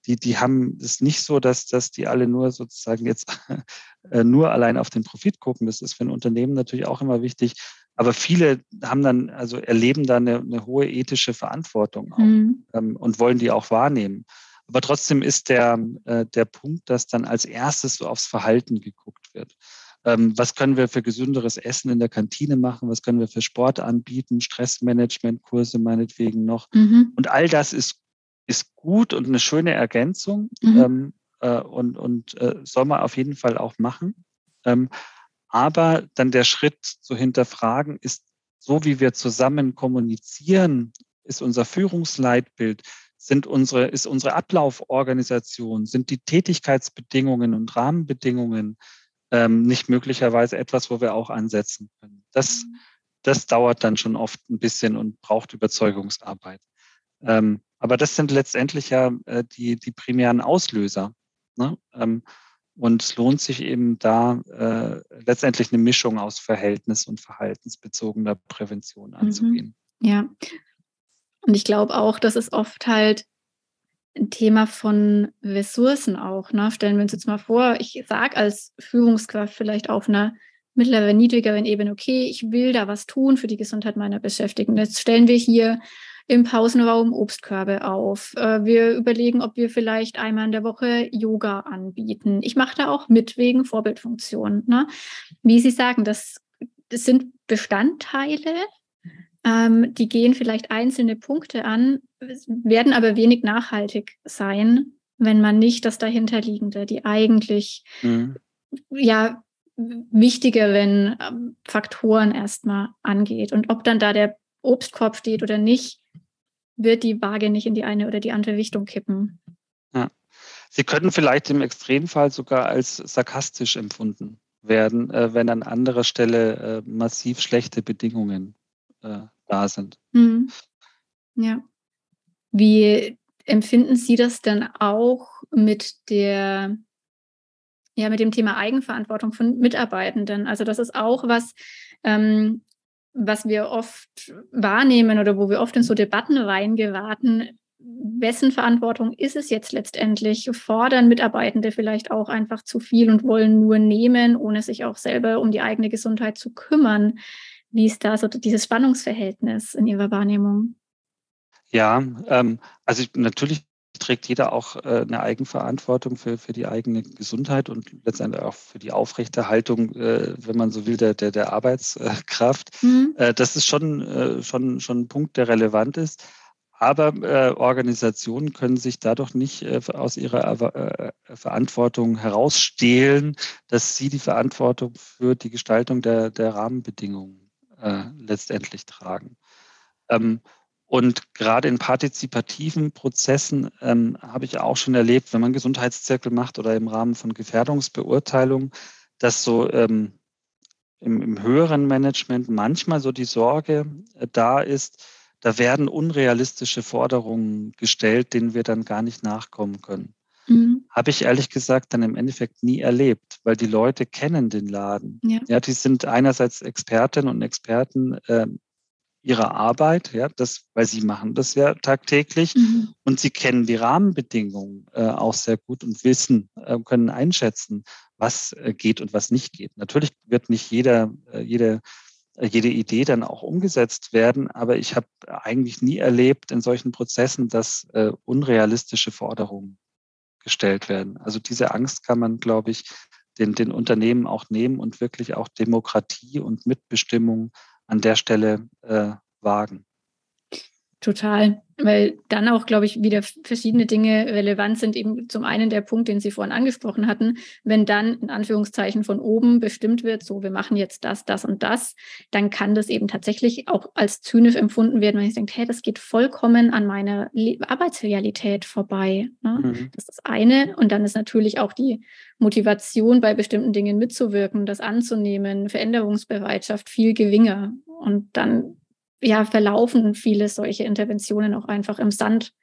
die, die haben es nicht so, dass, dass die alle nur sozusagen jetzt äh, nur allein auf den Profit gucken. Das ist für ein Unternehmen natürlich auch immer wichtig. Aber viele haben dann, also erleben da eine, eine hohe ethische Verantwortung mhm. ähm, und wollen die auch wahrnehmen. Aber trotzdem ist der, äh, der Punkt, dass dann als erstes so aufs Verhalten geguckt wird. Ähm, was können wir für gesünderes Essen in der Kantine machen? Was können wir für Sport anbieten? Stressmanagement-Kurse meinetwegen noch. Mhm. Und all das ist, ist gut und eine schöne Ergänzung mhm. ähm, äh, und, und äh, soll man auf jeden Fall auch machen. Ähm, aber dann der Schritt zu hinterfragen ist, so wie wir zusammen kommunizieren, ist unser Führungsleitbild, sind unsere, ist unsere Ablauforganisation, sind die Tätigkeitsbedingungen und Rahmenbedingungen, ähm, nicht möglicherweise etwas, wo wir auch ansetzen können. Das, mhm. das dauert dann schon oft ein bisschen und braucht Überzeugungsarbeit. Ähm, aber das sind letztendlich ja äh, die, die primären Auslöser. Ne? Ähm, und es lohnt sich eben da äh, letztendlich eine Mischung aus Verhältnis- und verhaltensbezogener Prävention mhm. anzugehen. Ja. Und ich glaube auch, dass es oft halt ein Thema von Ressourcen auch. Ne? Stellen wir uns jetzt mal vor, ich sage als Führungskraft vielleicht auf einer mittleren, niedrigeren Ebene, okay, ich will da was tun für die Gesundheit meiner Beschäftigten. Jetzt stellen wir hier im Pausenraum Obstkörbe auf. Äh, wir überlegen, ob wir vielleicht einmal in der Woche Yoga anbieten. Ich mache da auch mit wegen Vorbildfunktion. Ne? Wie Sie sagen, das, das sind Bestandteile ähm, die gehen vielleicht einzelne Punkte an, werden aber wenig nachhaltig sein, wenn man nicht das dahinterliegende, die eigentlich mhm. ja wichtigeren ähm, Faktoren erstmal angeht. Und ob dann da der Obstkorb steht oder nicht, wird die Waage nicht in die eine oder die andere Richtung kippen. Ja. Sie können vielleicht im Extremfall sogar als sarkastisch empfunden werden, äh, wenn an anderer Stelle äh, massiv schlechte Bedingungen äh, da sind. Mhm. Ja. Wie empfinden Sie das denn auch mit der ja, mit dem Thema Eigenverantwortung von Mitarbeitenden. Also das ist auch was, ähm, was wir oft wahrnehmen oder wo wir oft in so Debatten reingeraten. Wessen Verantwortung ist es jetzt letztendlich? Fordern Mitarbeitende vielleicht auch einfach zu viel und wollen nur nehmen, ohne sich auch selber um die eigene Gesundheit zu kümmern? Wie ist da so dieses Spannungsverhältnis in Ihrer Wahrnehmung? Ja, ähm, also ich, natürlich trägt jeder auch äh, eine Eigenverantwortung für, für die eigene Gesundheit und letztendlich auch für die Aufrechterhaltung, äh, wenn man so will, der, der, der Arbeitskraft. Mhm. Äh, das ist schon, äh, schon, schon ein Punkt, der relevant ist. Aber äh, Organisationen können sich dadurch nicht äh, aus ihrer Verantwortung herausstehlen, dass sie die Verantwortung für die Gestaltung der, der Rahmenbedingungen äh, letztendlich tragen. Ähm, und gerade in partizipativen Prozessen ähm, habe ich auch schon erlebt, wenn man Gesundheitszirkel macht oder im Rahmen von Gefährdungsbeurteilung, dass so ähm, im, im, höheren Management manchmal so die Sorge äh, da ist, da werden unrealistische Forderungen gestellt, denen wir dann gar nicht nachkommen können. Mhm. Habe ich ehrlich gesagt dann im Endeffekt nie erlebt, weil die Leute kennen den Laden. Ja, ja die sind einerseits Expertinnen und Experten äh, ihrer Arbeit, ja, das, weil sie machen das ja tagtäglich mhm. und sie kennen die Rahmenbedingungen äh, auch sehr gut und wissen, äh, können einschätzen, was äh, geht und was nicht geht. Natürlich wird nicht jeder, äh, jede, äh, jede Idee dann auch umgesetzt werden, aber ich habe eigentlich nie erlebt in solchen Prozessen, dass äh, unrealistische Forderungen gestellt werden. Also diese Angst kann man, glaube ich, den, den Unternehmen auch nehmen und wirklich auch Demokratie und Mitbestimmung an der Stelle äh, wagen. Total, weil dann auch, glaube ich, wieder verschiedene Dinge relevant sind. Eben zum einen der Punkt, den Sie vorhin angesprochen hatten, wenn dann in Anführungszeichen von oben bestimmt wird, so wir machen jetzt das, das und das, dann kann das eben tatsächlich auch als zynisch empfunden werden, wenn ich denke, hey, das geht vollkommen an meiner Arbeitsrealität vorbei. Ne? Mhm. Das ist das eine. Und dann ist natürlich auch die Motivation, bei bestimmten Dingen mitzuwirken, das anzunehmen, Veränderungsbereitschaft viel geringer. Und dann ja, verlaufen viele solche Interventionen auch einfach im Sand.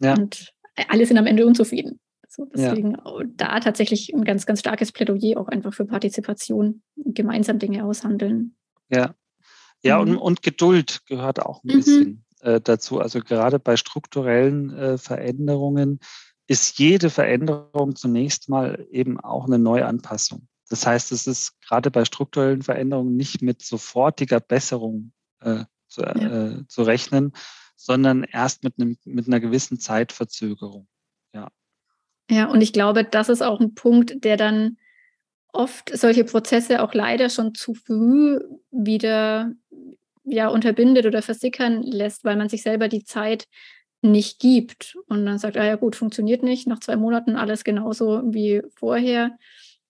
Ja. Und alle sind am Ende unzufrieden. So, deswegen ja. da tatsächlich ein ganz, ganz starkes Plädoyer auch einfach für Partizipation, gemeinsam Dinge aushandeln. Ja, ja mhm. und, und Geduld gehört auch ein mhm. bisschen äh, dazu. Also gerade bei strukturellen äh, Veränderungen ist jede Veränderung zunächst mal eben auch eine Neuanpassung. Das heißt, es ist gerade bei strukturellen Veränderungen nicht mit sofortiger Besserung äh, zu, ja. äh, zu rechnen, sondern erst mit, einem, mit einer gewissen Zeitverzögerung. Ja. Ja, und ich glaube, das ist auch ein Punkt, der dann oft solche Prozesse auch leider schon zu früh wieder ja, unterbindet oder versickern lässt, weil man sich selber die Zeit nicht gibt. Und dann sagt, ah ja gut, funktioniert nicht, nach zwei Monaten alles genauso wie vorher,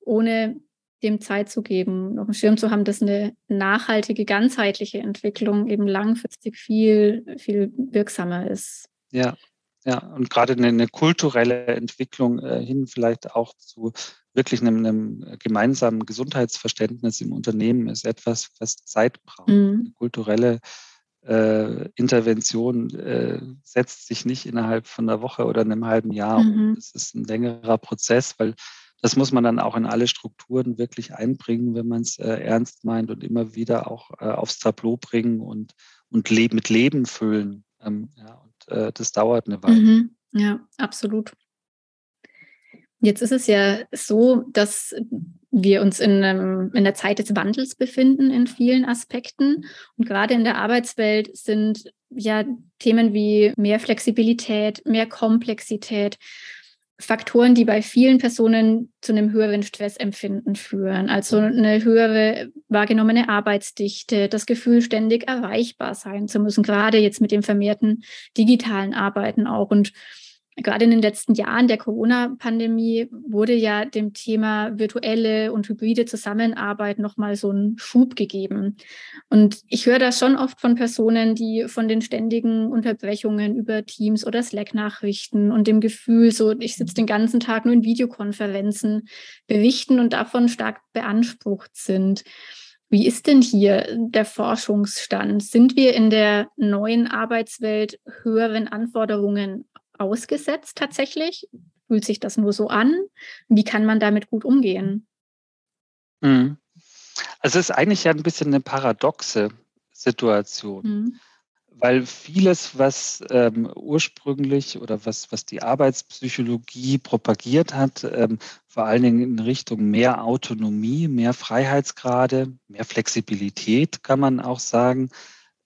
ohne dem Zeit zu geben, auf dem Schirm zu haben, dass eine nachhaltige, ganzheitliche Entwicklung eben langfristig viel, viel wirksamer ist. Ja, ja, und gerade eine, eine kulturelle Entwicklung äh, hin vielleicht auch zu wirklich einem, einem, gemeinsamen Gesundheitsverständnis im Unternehmen ist etwas, was Zeit braucht. Mhm. Eine kulturelle äh, Intervention äh, setzt sich nicht innerhalb von einer Woche oder einem halben Jahr. Mhm. Es ist ein längerer Prozess, weil das muss man dann auch in alle Strukturen wirklich einbringen, wenn man es äh, ernst meint und immer wieder auch äh, aufs Tableau bringen und, und le mit Leben füllen. Ähm, ja, und äh, das dauert eine Weile. Mhm. Ja, absolut. Jetzt ist es ja so, dass wir uns in, einem, in der Zeit des Wandels befinden in vielen Aspekten. Und gerade in der Arbeitswelt sind ja Themen wie mehr Flexibilität, mehr Komplexität, Faktoren, die bei vielen Personen zu einem höheren Stressempfinden führen. Also eine höhere wahrgenommene Arbeitsdichte, das Gefühl, ständig erreichbar sein zu müssen, gerade jetzt mit dem vermehrten digitalen Arbeiten auch. Und gerade in den letzten Jahren der Corona-Pandemie wurde ja dem Thema virtuelle und hybride Zusammenarbeit nochmal so einen Schub gegeben. Und ich höre das schon oft von Personen, die von den ständigen Unterbrechungen über Teams oder Slack-Nachrichten und dem Gefühl, so ich sitze den ganzen Tag nur in Videokonferenzen, berichten und davon stark beansprucht sind. Wie ist denn hier der Forschungsstand? Sind wir in der neuen Arbeitswelt höheren Anforderungen ausgesetzt tatsächlich? Fühlt sich das nur so an? Wie kann man damit gut umgehen? Mhm. Also es ist eigentlich ja ein bisschen eine paradoxe Situation, mhm. weil vieles, was ähm, ursprünglich oder was, was die Arbeitspsychologie propagiert hat, ähm, vor allen Dingen in Richtung mehr Autonomie, mehr Freiheitsgrade, mehr Flexibilität, kann man auch sagen,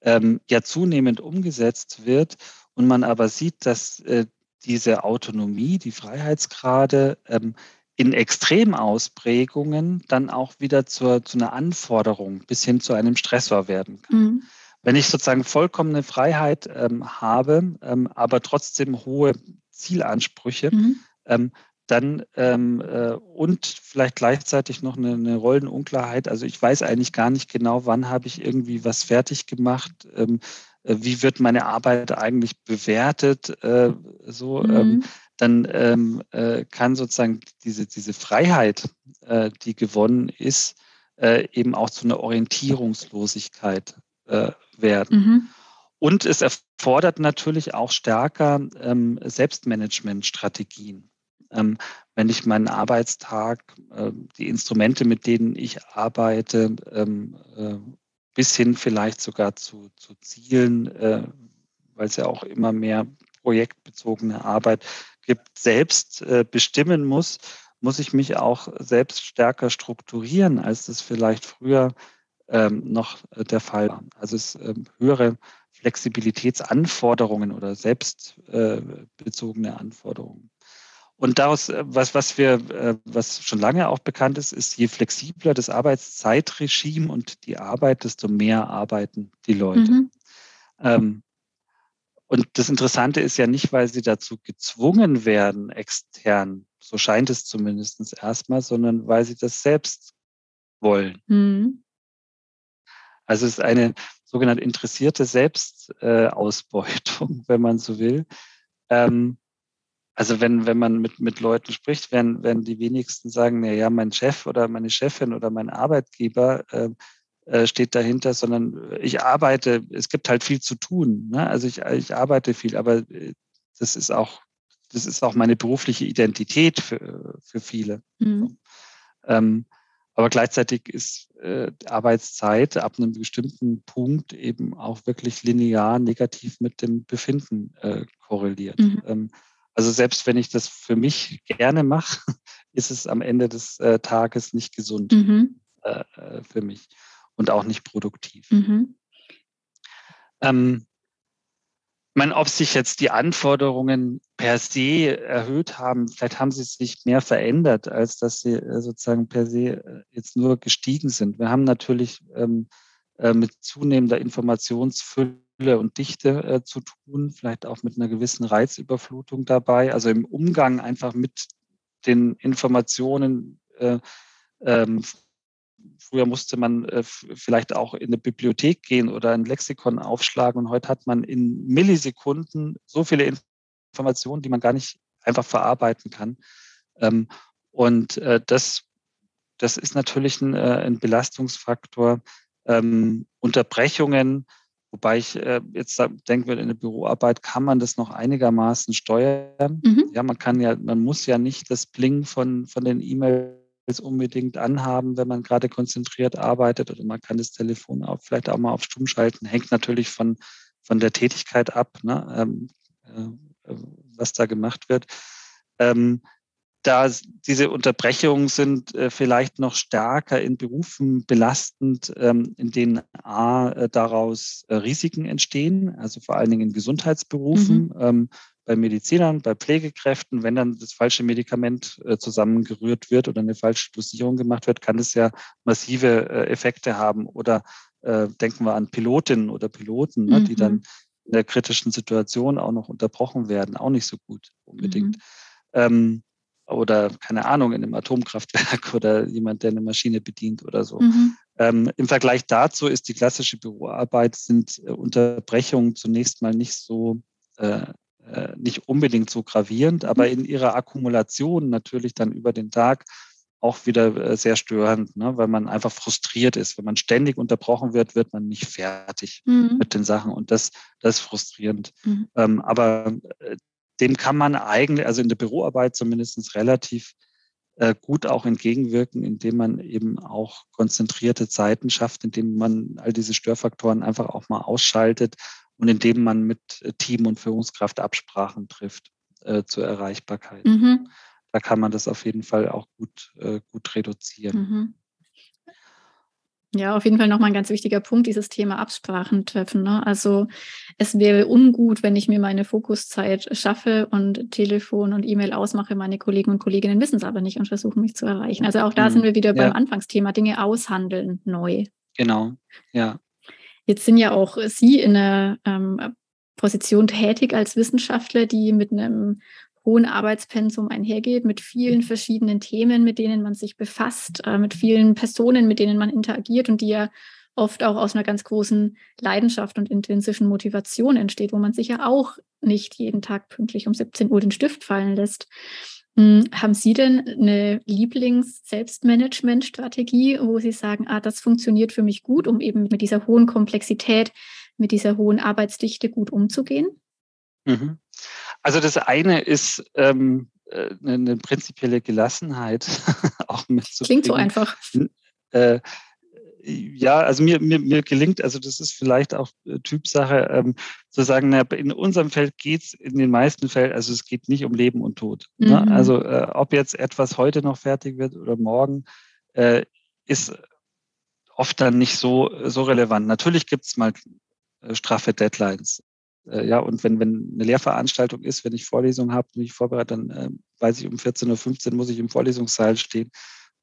ähm, ja zunehmend umgesetzt wird und man aber sieht, dass äh, diese Autonomie, die Freiheitsgrade ähm, in Extremausprägungen dann auch wieder zur, zu einer Anforderung bis hin zu einem Stressor werden kann. Mhm. Wenn ich sozusagen vollkommene Freiheit ähm, habe, ähm, aber trotzdem hohe Zielansprüche, mhm. ähm, dann ähm, äh, und vielleicht gleichzeitig noch eine, eine, Rollenunklarheit. Also ich weiß eigentlich gar nicht genau, wann habe ich irgendwie was fertig gemacht. Ähm, äh, wie wird meine Arbeit eigentlich bewertet, äh, so, mhm. ähm, dann ähm, äh, kann sozusagen diese, diese Freiheit, äh, die gewonnen ist, äh, eben auch zu einer Orientierungslosigkeit äh, werden. Mhm. Und es erfordert natürlich auch stärker ähm, Selbstmanagementstrategien. Ähm, wenn ich meinen Arbeitstag, äh, die Instrumente, mit denen ich arbeite, ähm, äh, bis hin vielleicht sogar zu, zu Zielen, äh, weil es ja auch immer mehr projektbezogene Arbeit gibt, selbst äh, bestimmen muss, muss ich mich auch selbst stärker strukturieren, als das vielleicht früher ähm, noch äh, der Fall war. Also es ähm, höhere Flexibilitätsanforderungen oder selbstbezogene äh, Anforderungen. Und daraus, äh, was, was wir, äh, was schon lange auch bekannt ist, ist, je flexibler das Arbeitszeitregime und die Arbeit, desto mehr arbeiten die Leute. Mhm. Ähm, und das Interessante ist ja nicht, weil sie dazu gezwungen werden, extern, so scheint es zumindest erstmal, sondern weil sie das selbst wollen. Mhm. Also es ist eine sogenannte interessierte Selbstausbeutung, wenn man so will. Ähm, also wenn, wenn man mit, mit Leuten spricht, werden, werden die wenigsten sagen, na ja, mein Chef oder meine Chefin oder mein Arbeitgeber äh, äh, steht dahinter, sondern ich arbeite, es gibt halt viel zu tun. Ne? Also ich, ich arbeite viel, aber äh, das ist auch, das ist auch meine berufliche Identität für, für viele. Mhm. Ähm, aber gleichzeitig ist äh, Arbeitszeit ab einem bestimmten Punkt eben auch wirklich linear negativ mit dem Befinden äh, korreliert. Mhm. Ähm, also selbst wenn ich das für mich gerne mache, ist es am Ende des äh, Tages nicht gesund mhm. äh, äh für mich und auch nicht produktiv. Mhm. Ähm, ich meine, ob sich jetzt die Anforderungen per se erhöht haben, vielleicht haben sie sich mehr verändert, als dass sie äh, sozusagen per se äh, jetzt nur gestiegen sind. Wir haben natürlich ähm, äh, mit zunehmender Informationsfülle und Dichte äh, zu tun, vielleicht auch mit einer gewissen Reizüberflutung dabei, also im Umgang einfach mit den Informationen. Äh, ähm, früher musste man äh, vielleicht auch in eine Bibliothek gehen oder ein Lexikon aufschlagen und heute hat man in Millisekunden so viele Informationen, die man gar nicht einfach verarbeiten kann. Ähm, und äh, das, das ist natürlich ein, äh, ein Belastungsfaktor. Ähm, Unterbrechungen, Wobei ich äh, jetzt denke, in der Büroarbeit kann man das noch einigermaßen steuern. Mhm. Ja, man kann ja, man muss ja nicht das Bling von, von den E-Mails unbedingt anhaben, wenn man gerade konzentriert arbeitet oder man kann das Telefon auch vielleicht auch mal auf Stumm schalten. Hängt natürlich von, von der Tätigkeit ab, ne, ähm, äh, was da gemacht wird. Ähm, da diese Unterbrechungen sind äh, vielleicht noch stärker in Berufen belastend, ähm, in denen A, äh, daraus äh, Risiken entstehen, also vor allen Dingen in Gesundheitsberufen, mhm. ähm, bei Medizinern, bei Pflegekräften, wenn dann das falsche Medikament äh, zusammengerührt wird oder eine falsche Dosierung gemacht wird, kann es ja massive äh, Effekte haben. Oder äh, denken wir an Pilotinnen oder Piloten, mhm. ne, die dann mhm. in der kritischen Situation auch noch unterbrochen werden, auch nicht so gut unbedingt. Mhm. Ähm, oder keine Ahnung, in einem Atomkraftwerk oder jemand, der eine Maschine bedient oder so. Mhm. Ähm, Im Vergleich dazu ist die klassische Büroarbeit, sind äh, Unterbrechungen zunächst mal nicht so, äh, äh, nicht unbedingt so gravierend, aber mhm. in ihrer Akkumulation natürlich dann über den Tag auch wieder äh, sehr störend, ne? weil man einfach frustriert ist. Wenn man ständig unterbrochen wird, wird man nicht fertig mhm. mit den Sachen und das, das ist frustrierend. Mhm. Ähm, aber äh, dem kann man eigentlich, also in der Büroarbeit zumindest relativ äh, gut auch entgegenwirken, indem man eben auch konzentrierte Zeiten schafft, indem man all diese Störfaktoren einfach auch mal ausschaltet und indem man mit äh, Team und Führungskraft Absprachen trifft äh, zur Erreichbarkeit. Mhm. Da kann man das auf jeden Fall auch gut, äh, gut reduzieren. Mhm. Ja, auf jeden Fall nochmal ein ganz wichtiger Punkt, dieses Thema Absprachen treffen. Ne? Also es wäre ungut, wenn ich mir meine Fokuszeit schaffe und Telefon und E-Mail ausmache. Meine Kollegen und Kolleginnen wissen es aber nicht und versuchen mich zu erreichen. Also auch da mhm. sind wir wieder ja. beim Anfangsthema, Dinge aushandeln neu. Genau, ja. Jetzt sind ja auch Sie in einer ähm, Position tätig als Wissenschaftler, die mit einem hohen Arbeitspensum einhergeht, mit vielen verschiedenen Themen, mit denen man sich befasst, äh, mit vielen Personen, mit denen man interagiert und die ja oft auch aus einer ganz großen Leidenschaft und intrinsischen Motivation entsteht, wo man sich ja auch nicht jeden Tag pünktlich um 17 Uhr den Stift fallen lässt. Hm, haben Sie denn eine Lieblings-Selbstmanagement-Strategie, wo Sie sagen, ah, das funktioniert für mich gut, um eben mit dieser hohen Komplexität, mit dieser hohen Arbeitsdichte gut umzugehen? Mhm. Also das eine ist ähm, eine, eine, prinzipielle Gelassenheit auch mitzubringen. Klingt so einfach. Äh, ja, also mir, mir, mir gelingt, also das ist vielleicht auch äh, Typsache, ähm, zu sagen, na, in unserem Feld geht es in den meisten Fällen, also es geht nicht um Leben und Tod. Ne? Mhm. Ne? Also äh, ob jetzt etwas heute noch fertig wird oder morgen, äh, ist oft dann nicht so, so relevant. Natürlich gibt es mal äh, straffe Deadlines. Äh, ja, und wenn, wenn eine Lehrveranstaltung ist, wenn ich Vorlesungen habe, die ich vorbereite, dann äh, weiß ich, um 14.15 Uhr muss ich im Vorlesungssaal stehen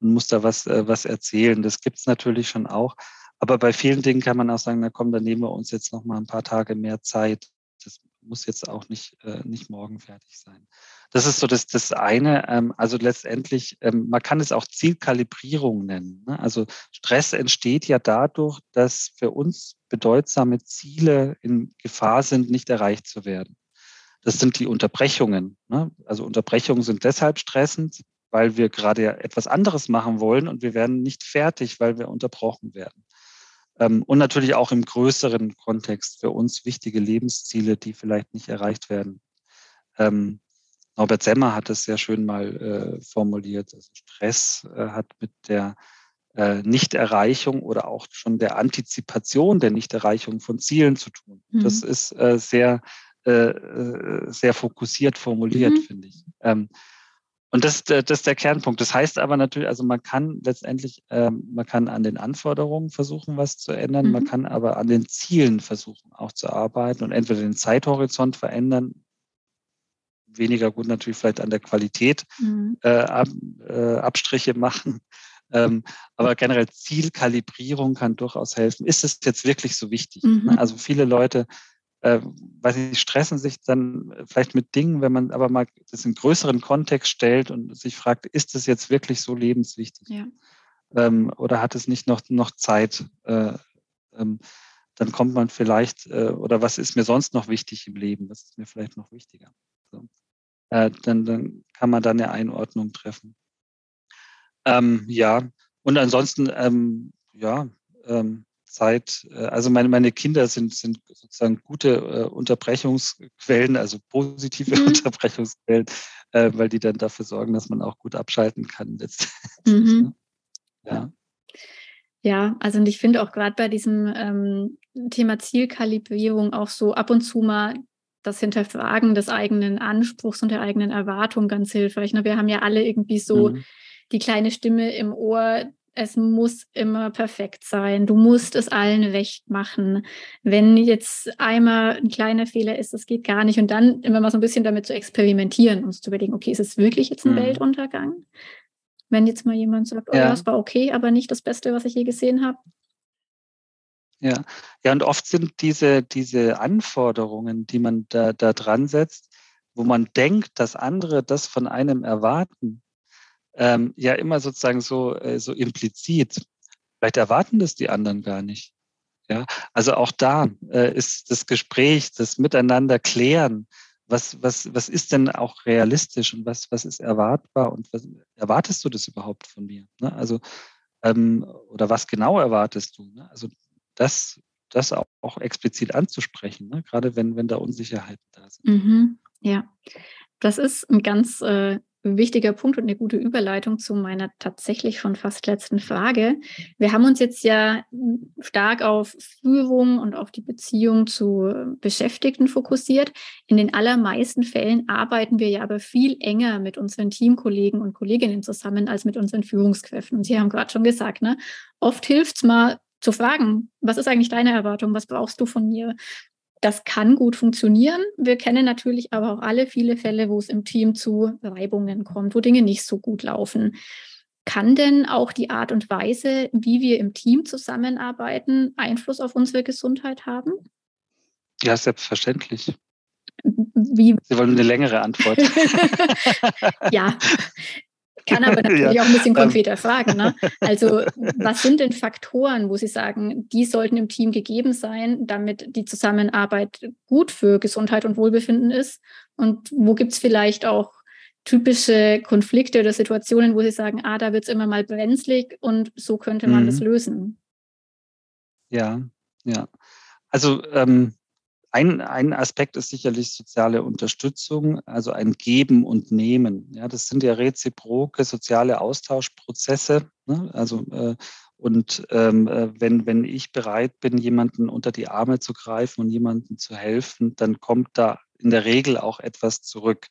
und muss da was, äh, was erzählen. Das gibt es natürlich schon auch. Aber bei vielen Dingen kann man auch sagen, na komm, dann nehmen wir uns jetzt noch mal ein paar Tage mehr Zeit. Muss jetzt auch nicht, äh, nicht morgen fertig sein. Das ist so das, das eine. Ähm, also letztendlich, ähm, man kann es auch Zielkalibrierung nennen. Ne? Also Stress entsteht ja dadurch, dass für uns bedeutsame Ziele in Gefahr sind, nicht erreicht zu werden. Das sind die Unterbrechungen. Ne? Also Unterbrechungen sind deshalb stressend, weil wir gerade etwas anderes machen wollen und wir werden nicht fertig, weil wir unterbrochen werden. Ähm, und natürlich auch im größeren Kontext für uns wichtige Lebensziele, die vielleicht nicht erreicht werden. Ähm, Norbert Semmer hat es sehr schön mal äh, formuliert. Also Stress äh, hat mit der äh, Nichterreichung oder auch schon der Antizipation der Nichterreichung von Zielen zu tun. Mhm. Das ist sehr, sehr fokussiert formuliert, mhm. finde ich. Und das, das ist der Kernpunkt. Das heißt aber natürlich, also man kann letztendlich, ähm, man kann an den Anforderungen versuchen, was zu ändern, mhm. man kann aber an den Zielen versuchen, auch zu arbeiten und entweder den Zeithorizont verändern, weniger gut natürlich vielleicht an der Qualität mhm. äh, ab, äh, Abstriche machen. Ähm, aber generell Zielkalibrierung kann durchaus helfen. Ist es jetzt wirklich so wichtig? Mhm. Also viele Leute äh, weiß ich, stressen sich dann vielleicht mit Dingen, wenn man aber mal das in größeren Kontext stellt und sich fragt, ist das jetzt wirklich so lebenswichtig? Ja. Ähm, oder hat es nicht noch, noch Zeit? Äh, ähm, dann kommt man vielleicht, äh, oder was ist mir sonst noch wichtig im Leben? Was ist mir vielleicht noch wichtiger? So. Äh, dann, dann kann man da eine Einordnung treffen. Ähm, ja, und ansonsten, ähm, ja, ähm, Zeit, äh, also meine, meine Kinder sind, sind sozusagen gute äh, Unterbrechungsquellen, also positive mhm. Unterbrechungsquellen, äh, weil die dann dafür sorgen, dass man auch gut abschalten kann Mhm. Ne? Ja. Ja, also und ich finde auch gerade bei diesem ähm, Thema Zielkalibrierung auch so ab und zu mal das Hinterfragen des eigenen Anspruchs und der eigenen Erwartung ganz hilfreich. Ne? Wir haben ja alle irgendwie so mhm. die kleine Stimme im Ohr, es muss immer perfekt sein. Du musst es allen recht machen. Wenn jetzt einmal ein kleiner Fehler ist, das geht gar nicht. Und dann immer mal so ein bisschen damit zu experimentieren und zu überlegen, okay, ist es wirklich jetzt ein mhm. Weltuntergang? Wenn jetzt mal jemand sagt, oh ja, es war okay, aber nicht das Beste, was ich je gesehen habe. Ja, ja, und oft sind diese, diese Anforderungen, die man da, da dran setzt, wo man denkt, dass andere das von einem erwarten, ähm, ja immer sozusagen so, äh, so implizit. Vielleicht erwarten das die anderen gar nicht. Ja, also auch da äh, ist das Gespräch, das Miteinander klären, was, was, was ist denn auch realistisch und was, was ist erwartbar und was erwartest du das überhaupt von mir? Ne? Also, ähm, oder was genau erwartest du? Ne? Also das, das auch, auch explizit anzusprechen, ne? gerade wenn, wenn da Unsicherheiten da sind. Mhm, ja, das ist ein ganz äh, wichtiger Punkt und eine gute Überleitung zu meiner tatsächlich schon fast letzten Frage. Wir haben uns jetzt ja stark auf Führung und auf die Beziehung zu Beschäftigten fokussiert. In den allermeisten Fällen arbeiten wir ja aber viel enger mit unseren Teamkollegen und Kolleginnen zusammen als mit unseren Führungskräften. Und Sie haben gerade schon gesagt, ne, oft hilft es mal zu fragen, was ist eigentlich deine Erwartung? Was brauchst du von mir? Das kann gut funktionieren. Wir kennen natürlich aber auch alle viele Fälle, wo es im Team zu Reibungen kommt, wo Dinge nicht so gut laufen. Kann denn auch die Art und Weise, wie wir im Team zusammenarbeiten, Einfluss auf unsere Gesundheit haben? Ja, selbstverständlich. Wie? Sie wollen eine längere Antwort. ja. Kann aber natürlich ja. auch ein bisschen ähm. konkreter fragen. Ne? Also was sind denn Faktoren, wo Sie sagen, die sollten im Team gegeben sein, damit die Zusammenarbeit gut für Gesundheit und Wohlbefinden ist? Und wo gibt es vielleicht auch typische Konflikte oder Situationen, wo Sie sagen, ah, da wird es immer mal brenzlig und so könnte man mhm. das lösen? Ja, ja. Also ähm, ein, ein Aspekt ist sicherlich soziale Unterstützung, also ein Geben und Nehmen. Ja, das sind ja reziproke soziale Austauschprozesse. Ne? Also äh, und ähm, äh, wenn, wenn ich bereit bin, jemanden unter die Arme zu greifen und jemandem zu helfen, dann kommt da in der Regel auch etwas zurück.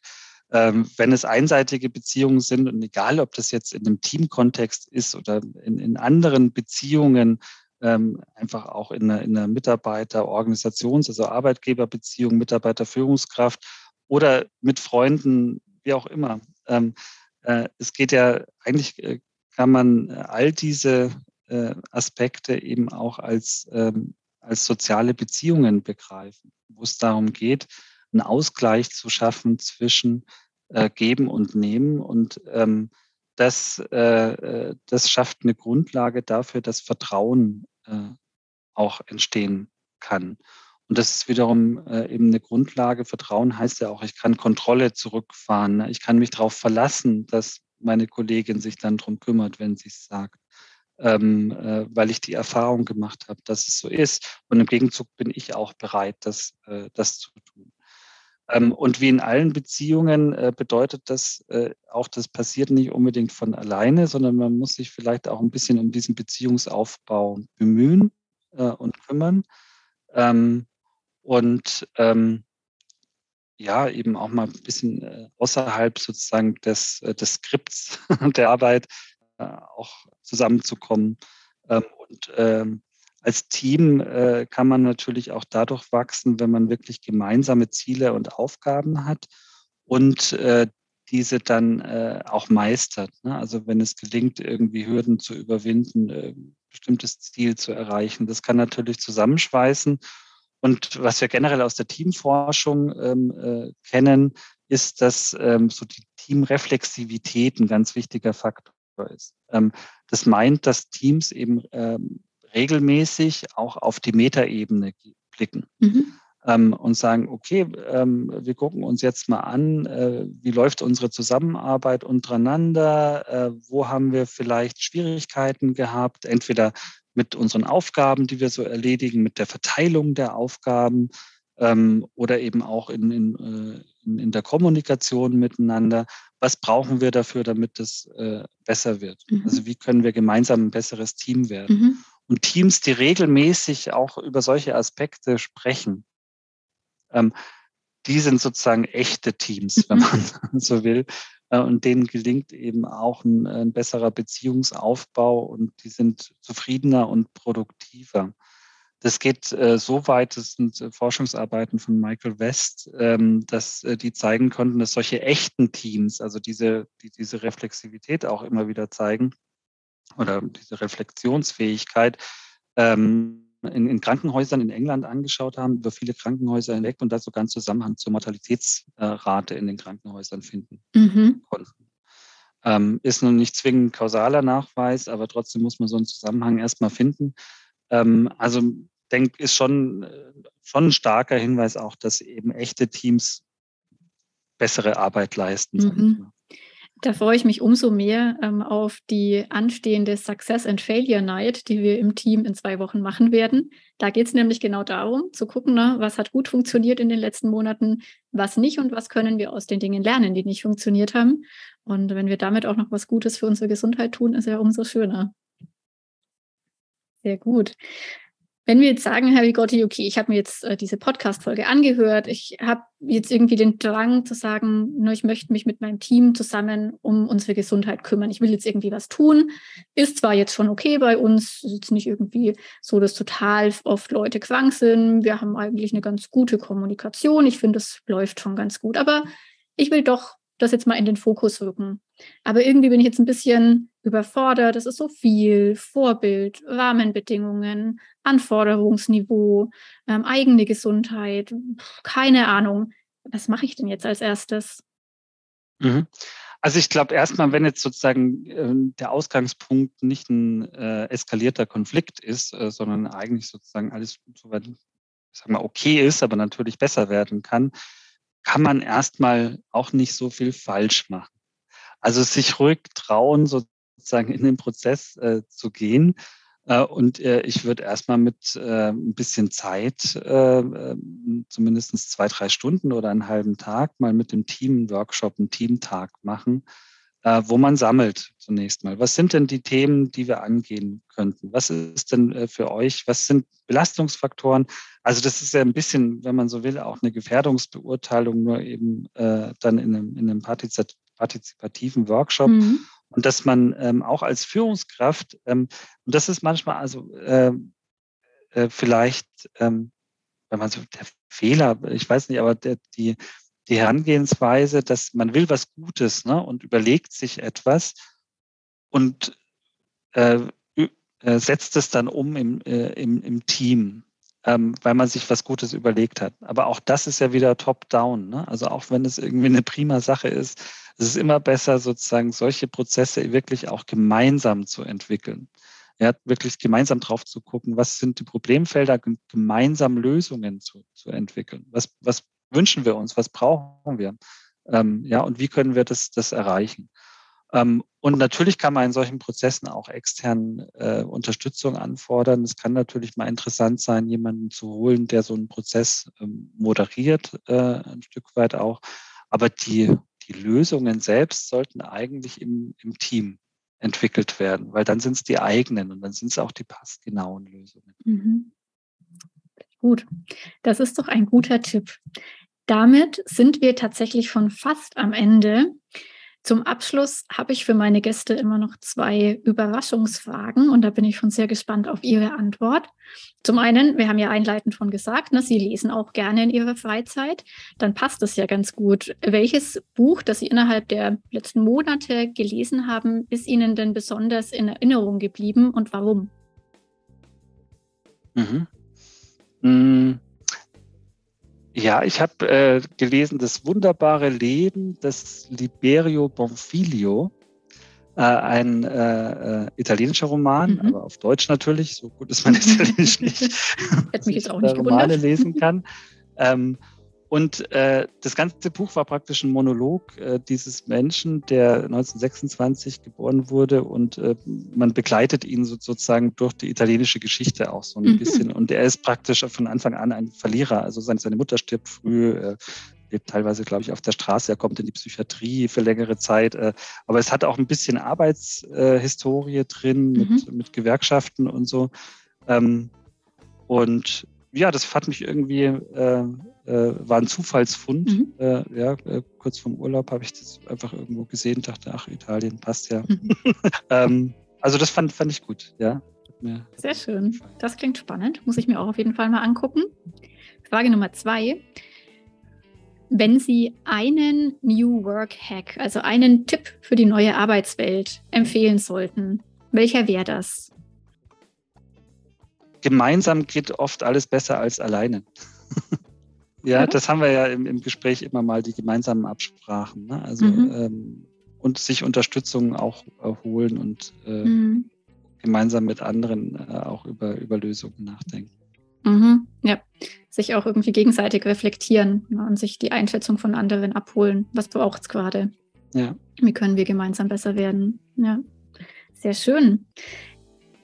Ähm, wenn es einseitige Beziehungen sind und egal, ob das jetzt in einem Teamkontext ist oder in, in anderen Beziehungen, ähm, einfach auch in einer, in einer Mitarbeiter-Organisations-, also Arbeitgeberbeziehung, Mitarbeiter-Führungskraft oder mit Freunden, wie auch immer. Ähm, äh, es geht ja, eigentlich äh, kann man all diese äh, Aspekte eben auch als, ähm, als soziale Beziehungen begreifen, wo es darum geht, einen Ausgleich zu schaffen zwischen äh, Geben und Nehmen und ähm, das, äh, äh, das schafft eine Grundlage dafür, dass Vertrauen äh, auch entstehen kann. Und das ist wiederum äh, eben eine Grundlage. Vertrauen heißt ja auch, ich kann Kontrolle zurückfahren. Ne? Ich kann mich darauf verlassen, dass meine Kollegin sich dann darum kümmert, wenn sie es sagt, ähm, äh, weil ich die Erfahrung gemacht habe, dass es so ist. Und im Gegenzug bin ich auch bereit, das, äh, das zu tun. Ähm, und wie in allen Beziehungen äh, bedeutet das äh, auch, das passiert nicht unbedingt von alleine, sondern man muss sich vielleicht auch ein bisschen um diesen Beziehungsaufbau bemühen äh, und kümmern. Ähm, und ähm, ja, eben auch mal ein bisschen außerhalb sozusagen des, des Skripts der Arbeit auch zusammenzukommen und als Team äh, kann man natürlich auch dadurch wachsen, wenn man wirklich gemeinsame Ziele und Aufgaben hat und äh, diese dann äh, auch meistert. Ne? Also wenn es gelingt, irgendwie Hürden zu überwinden, äh, bestimmtes Ziel zu erreichen, das kann natürlich zusammenschweißen. Und was wir generell aus der Teamforschung ähm, äh, kennen, ist, dass ähm, so die Teamreflexivität ein ganz wichtiger Faktor ist. Ähm, das meint, dass Teams eben ähm, regelmäßig auch auf die Metaebene blicken. Mhm. Ähm, und sagen, okay, ähm, wir gucken uns jetzt mal an, äh, wie läuft unsere Zusammenarbeit untereinander, äh, wo haben wir vielleicht Schwierigkeiten gehabt, entweder mit unseren Aufgaben, die wir so erledigen, mit der Verteilung der Aufgaben ähm, oder eben auch in, in, äh, in, der Kommunikation miteinander. Was brauchen wir dafür, damit es äh, besser wird? Mhm. Also wie können wir gemeinsam ein besseres Team werden? Mhm und Teams, die regelmäßig auch über solche Aspekte sprechen, ähm, die sind sozusagen echte Teams, wenn mhm. man so will. Äh, und denen gelingt eben auch ein, ein, besserer Beziehungsaufbau und die sind zufriedener und produktiver. Das geht äh, so weit, das sind äh, Forschungsarbeiten von Michael West, ähm, dass äh, die zeigen konnten, dass solche echten Teams, also diese, die diese Reflexivität auch immer wieder zeigen, oder diese Reflexionsfähigkeit ähm, in, in, Krankenhäusern in England angeschaut haben, über viele Krankenhäuser hinweg und da sogar einen Zusammenhang zur Mortalitätsrate in den Krankenhäusern finden mhm. konnten. Ähm, ist nun nicht zwingend kausaler Nachweis, aber trotzdem muss man so einen Zusammenhang erstmal finden. Ähm, also denk, ist schon, schon ein starker Hinweis auch, dass eben echte Teams bessere Arbeit leisten. Mhm. Da freue ich mich umso mehr ähm, auf die anstehende Success and Failure Night, die wir im Team in zwei Wochen machen werden. Da geht es nämlich genau darum, zu gucken, ne, was hat gut funktioniert in den letzten Monaten, was nicht und was können wir aus den Dingen lernen, die nicht funktioniert haben. Und wenn wir damit auch noch was Gutes für unsere Gesundheit tun, ist ja umso schöner. Sehr gut. Wenn wir jetzt sagen, Herr Vigotti, okay, ich habe mir jetzt äh, diese Podcast-Folge angehört, ich habe jetzt irgendwie den Drang zu sagen, nur ich möchte mich mit meinem Team zusammen um unsere Gesundheit kümmern. Ich will jetzt irgendwie was tun. Ist zwar jetzt schon okay bei uns, ist jetzt nicht irgendwie so, dass total oft Leute krank sind. Wir haben eigentlich eine ganz gute Kommunikation. Ich finde, das läuft schon ganz gut. Aber ich will doch das jetzt mal in den Fokus rücken. Aber irgendwie bin ich jetzt ein bisschen überfordert. Es ist so viel Vorbild, Rahmenbedingungen, Anforderungsniveau, ähm, eigene Gesundheit, keine Ahnung. Was mache ich denn jetzt als erstes? Mhm. Also ich glaube erstmal, wenn jetzt sozusagen äh, der Ausgangspunkt nicht ein äh, eskalierter Konflikt ist, äh, sondern eigentlich sozusagen alles soweit, ich sag mal, okay ist, aber natürlich besser werden kann, kann man erstmal auch nicht so viel falsch machen. Also sich ruhig trauen, sozusagen in den Prozess äh, zu gehen. Äh, und äh, ich würde erstmal mit äh, ein bisschen Zeit, äh, ähm, zumindest zwei, drei Stunden oder einen halben Tag, mal mit dem Team einen Teamtag machen, wo man sammelt zunächst mal. Was sind denn die Themen, die wir angehen könnten? Was ist denn äh, für euch, was sind Belastungsfaktoren? Also das ist ja ein bisschen, wenn man so will, auch eine Gefährdungsbeurteilung, nur eben äh, dann in einem, in einem partizipativen Workshop. Mhm. Und dass man ähm, auch als Führungskraft, ähm, und das ist manchmal also äh, äh, vielleicht, ähm, wenn man so der Fehler, ich weiß nicht, aber der, die, die Herangehensweise, dass man will was Gutes ne, und überlegt sich etwas und äh, äh, setzt es dann um im, äh, im, im Team, ähm, weil man sich was Gutes überlegt hat. Aber auch das ist ja wieder top-down. Ne? Also auch wenn es irgendwie eine prima Sache ist, es ist immer besser, sozusagen solche Prozesse wirklich auch gemeinsam zu entwickeln. Ja, wirklich gemeinsam drauf zu gucken, was sind die Problemfelder, gemeinsam Lösungen zu, zu entwickeln. Was, was wünschen wir uns? Was brauchen wir? Ähm, ja, und wie können wir das, das erreichen? Ähm, und natürlich kann man in solchen Prozessen auch extern äh, Unterstützung anfordern. Es kann natürlich mal interessant sein, jemanden zu holen, der so einen Prozess ähm, moderiert, äh, ein Stück weit auch. Aber die, die Lösungen selbst sollten eigentlich im, im Team entwickelt werden, weil dann sind es die eigenen und dann sind es auch die passgenauen Lösungen. Mhm. Gut, das ist doch ein guter Tipp. Damit sind wir tatsächlich schon fast am Ende. Zum Abschluss habe ich für meine Gäste immer noch zwei Überraschungsfragen und da bin ich schon sehr gespannt auf Ihre Antwort. Zum einen, wir haben ja einleitend schon gesagt, ne, Sie lesen auch gerne in Ihrer Freizeit. Dann passt das ja ganz gut. Welches Buch, das Sie innerhalb der letzten Monate gelesen haben, ist Ihnen denn besonders in Erinnerung geblieben und warum? Mhm. Mm. Ja, ich habe äh, gelesen Das wunderbare Leben des Liberio Bonfilio, äh, ein äh, äh italienischer Roman, mhm. aber auf Deutsch natürlich, so gut ist mein Italienisch nicht. Hätte mich jetzt auch nicht Romane gewundert. lesen kann. Ähm, und äh, das ganze Buch war praktisch ein Monolog äh, dieses Menschen, der 1926 geboren wurde und äh, man begleitet ihn so, sozusagen durch die italienische Geschichte auch so ein mhm. bisschen. Und er ist praktisch von Anfang an ein Verlierer. Also seine, seine Mutter stirbt früh, äh, lebt teilweise, glaube ich, auf der Straße, er kommt in die Psychiatrie für längere Zeit. Äh, aber es hat auch ein bisschen Arbeitshistorie drin mit, mhm. mit Gewerkschaften und so. Ähm, und ja, das hat mich irgendwie, äh, äh, war ein Zufallsfund. Mhm. Äh, ja, äh, kurz vorm Urlaub habe ich das einfach irgendwo gesehen, dachte, ach, Italien passt ja. Mhm. ähm, also das fand, fand ich gut, ja. Sehr schön. Das klingt spannend. Muss ich mir auch auf jeden Fall mal angucken. Frage Nummer zwei. Wenn Sie einen New Work Hack, also einen Tipp für die neue Arbeitswelt empfehlen sollten, welcher wäre das? Gemeinsam geht oft alles besser als alleine. ja, mhm. das haben wir ja im, im, Gespräch immer mal, die gemeinsamen Absprachen. Ne? Also mhm. ähm, und sich Unterstützung auch holen und äh, mhm. gemeinsam mit anderen äh, auch über, über Lösungen nachdenken. Mhm. Ja, sich auch irgendwie gegenseitig reflektieren ne? und sich die Einschätzung von anderen abholen. Was braucht es gerade? Ja. Wie können wir gemeinsam besser werden? Ja, sehr schön.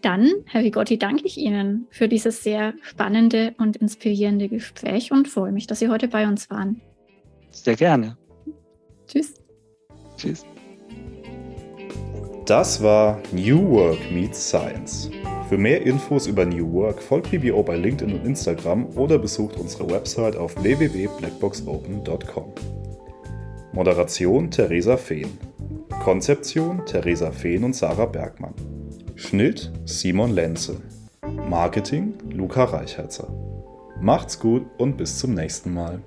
Dann, Herr Vigotti, danke ich Ihnen für dieses sehr spannende und inspirierende Gespräch und freue mich, dass Sie heute bei uns waren. Sehr gerne. Tschüss. Tschüss. Das war New Work Meets Science. Für mehr Infos über New Work folgt BBO bei LinkedIn und Instagram oder besucht unsere Website auf www.blackboxopen.com. Moderation Theresa Fehn. Konzeption Theresa Fehn und Sarah Bergmann. Schnitt Simon Lenze. Marketing Luca Reichherzer. Macht's gut und bis zum nächsten Mal.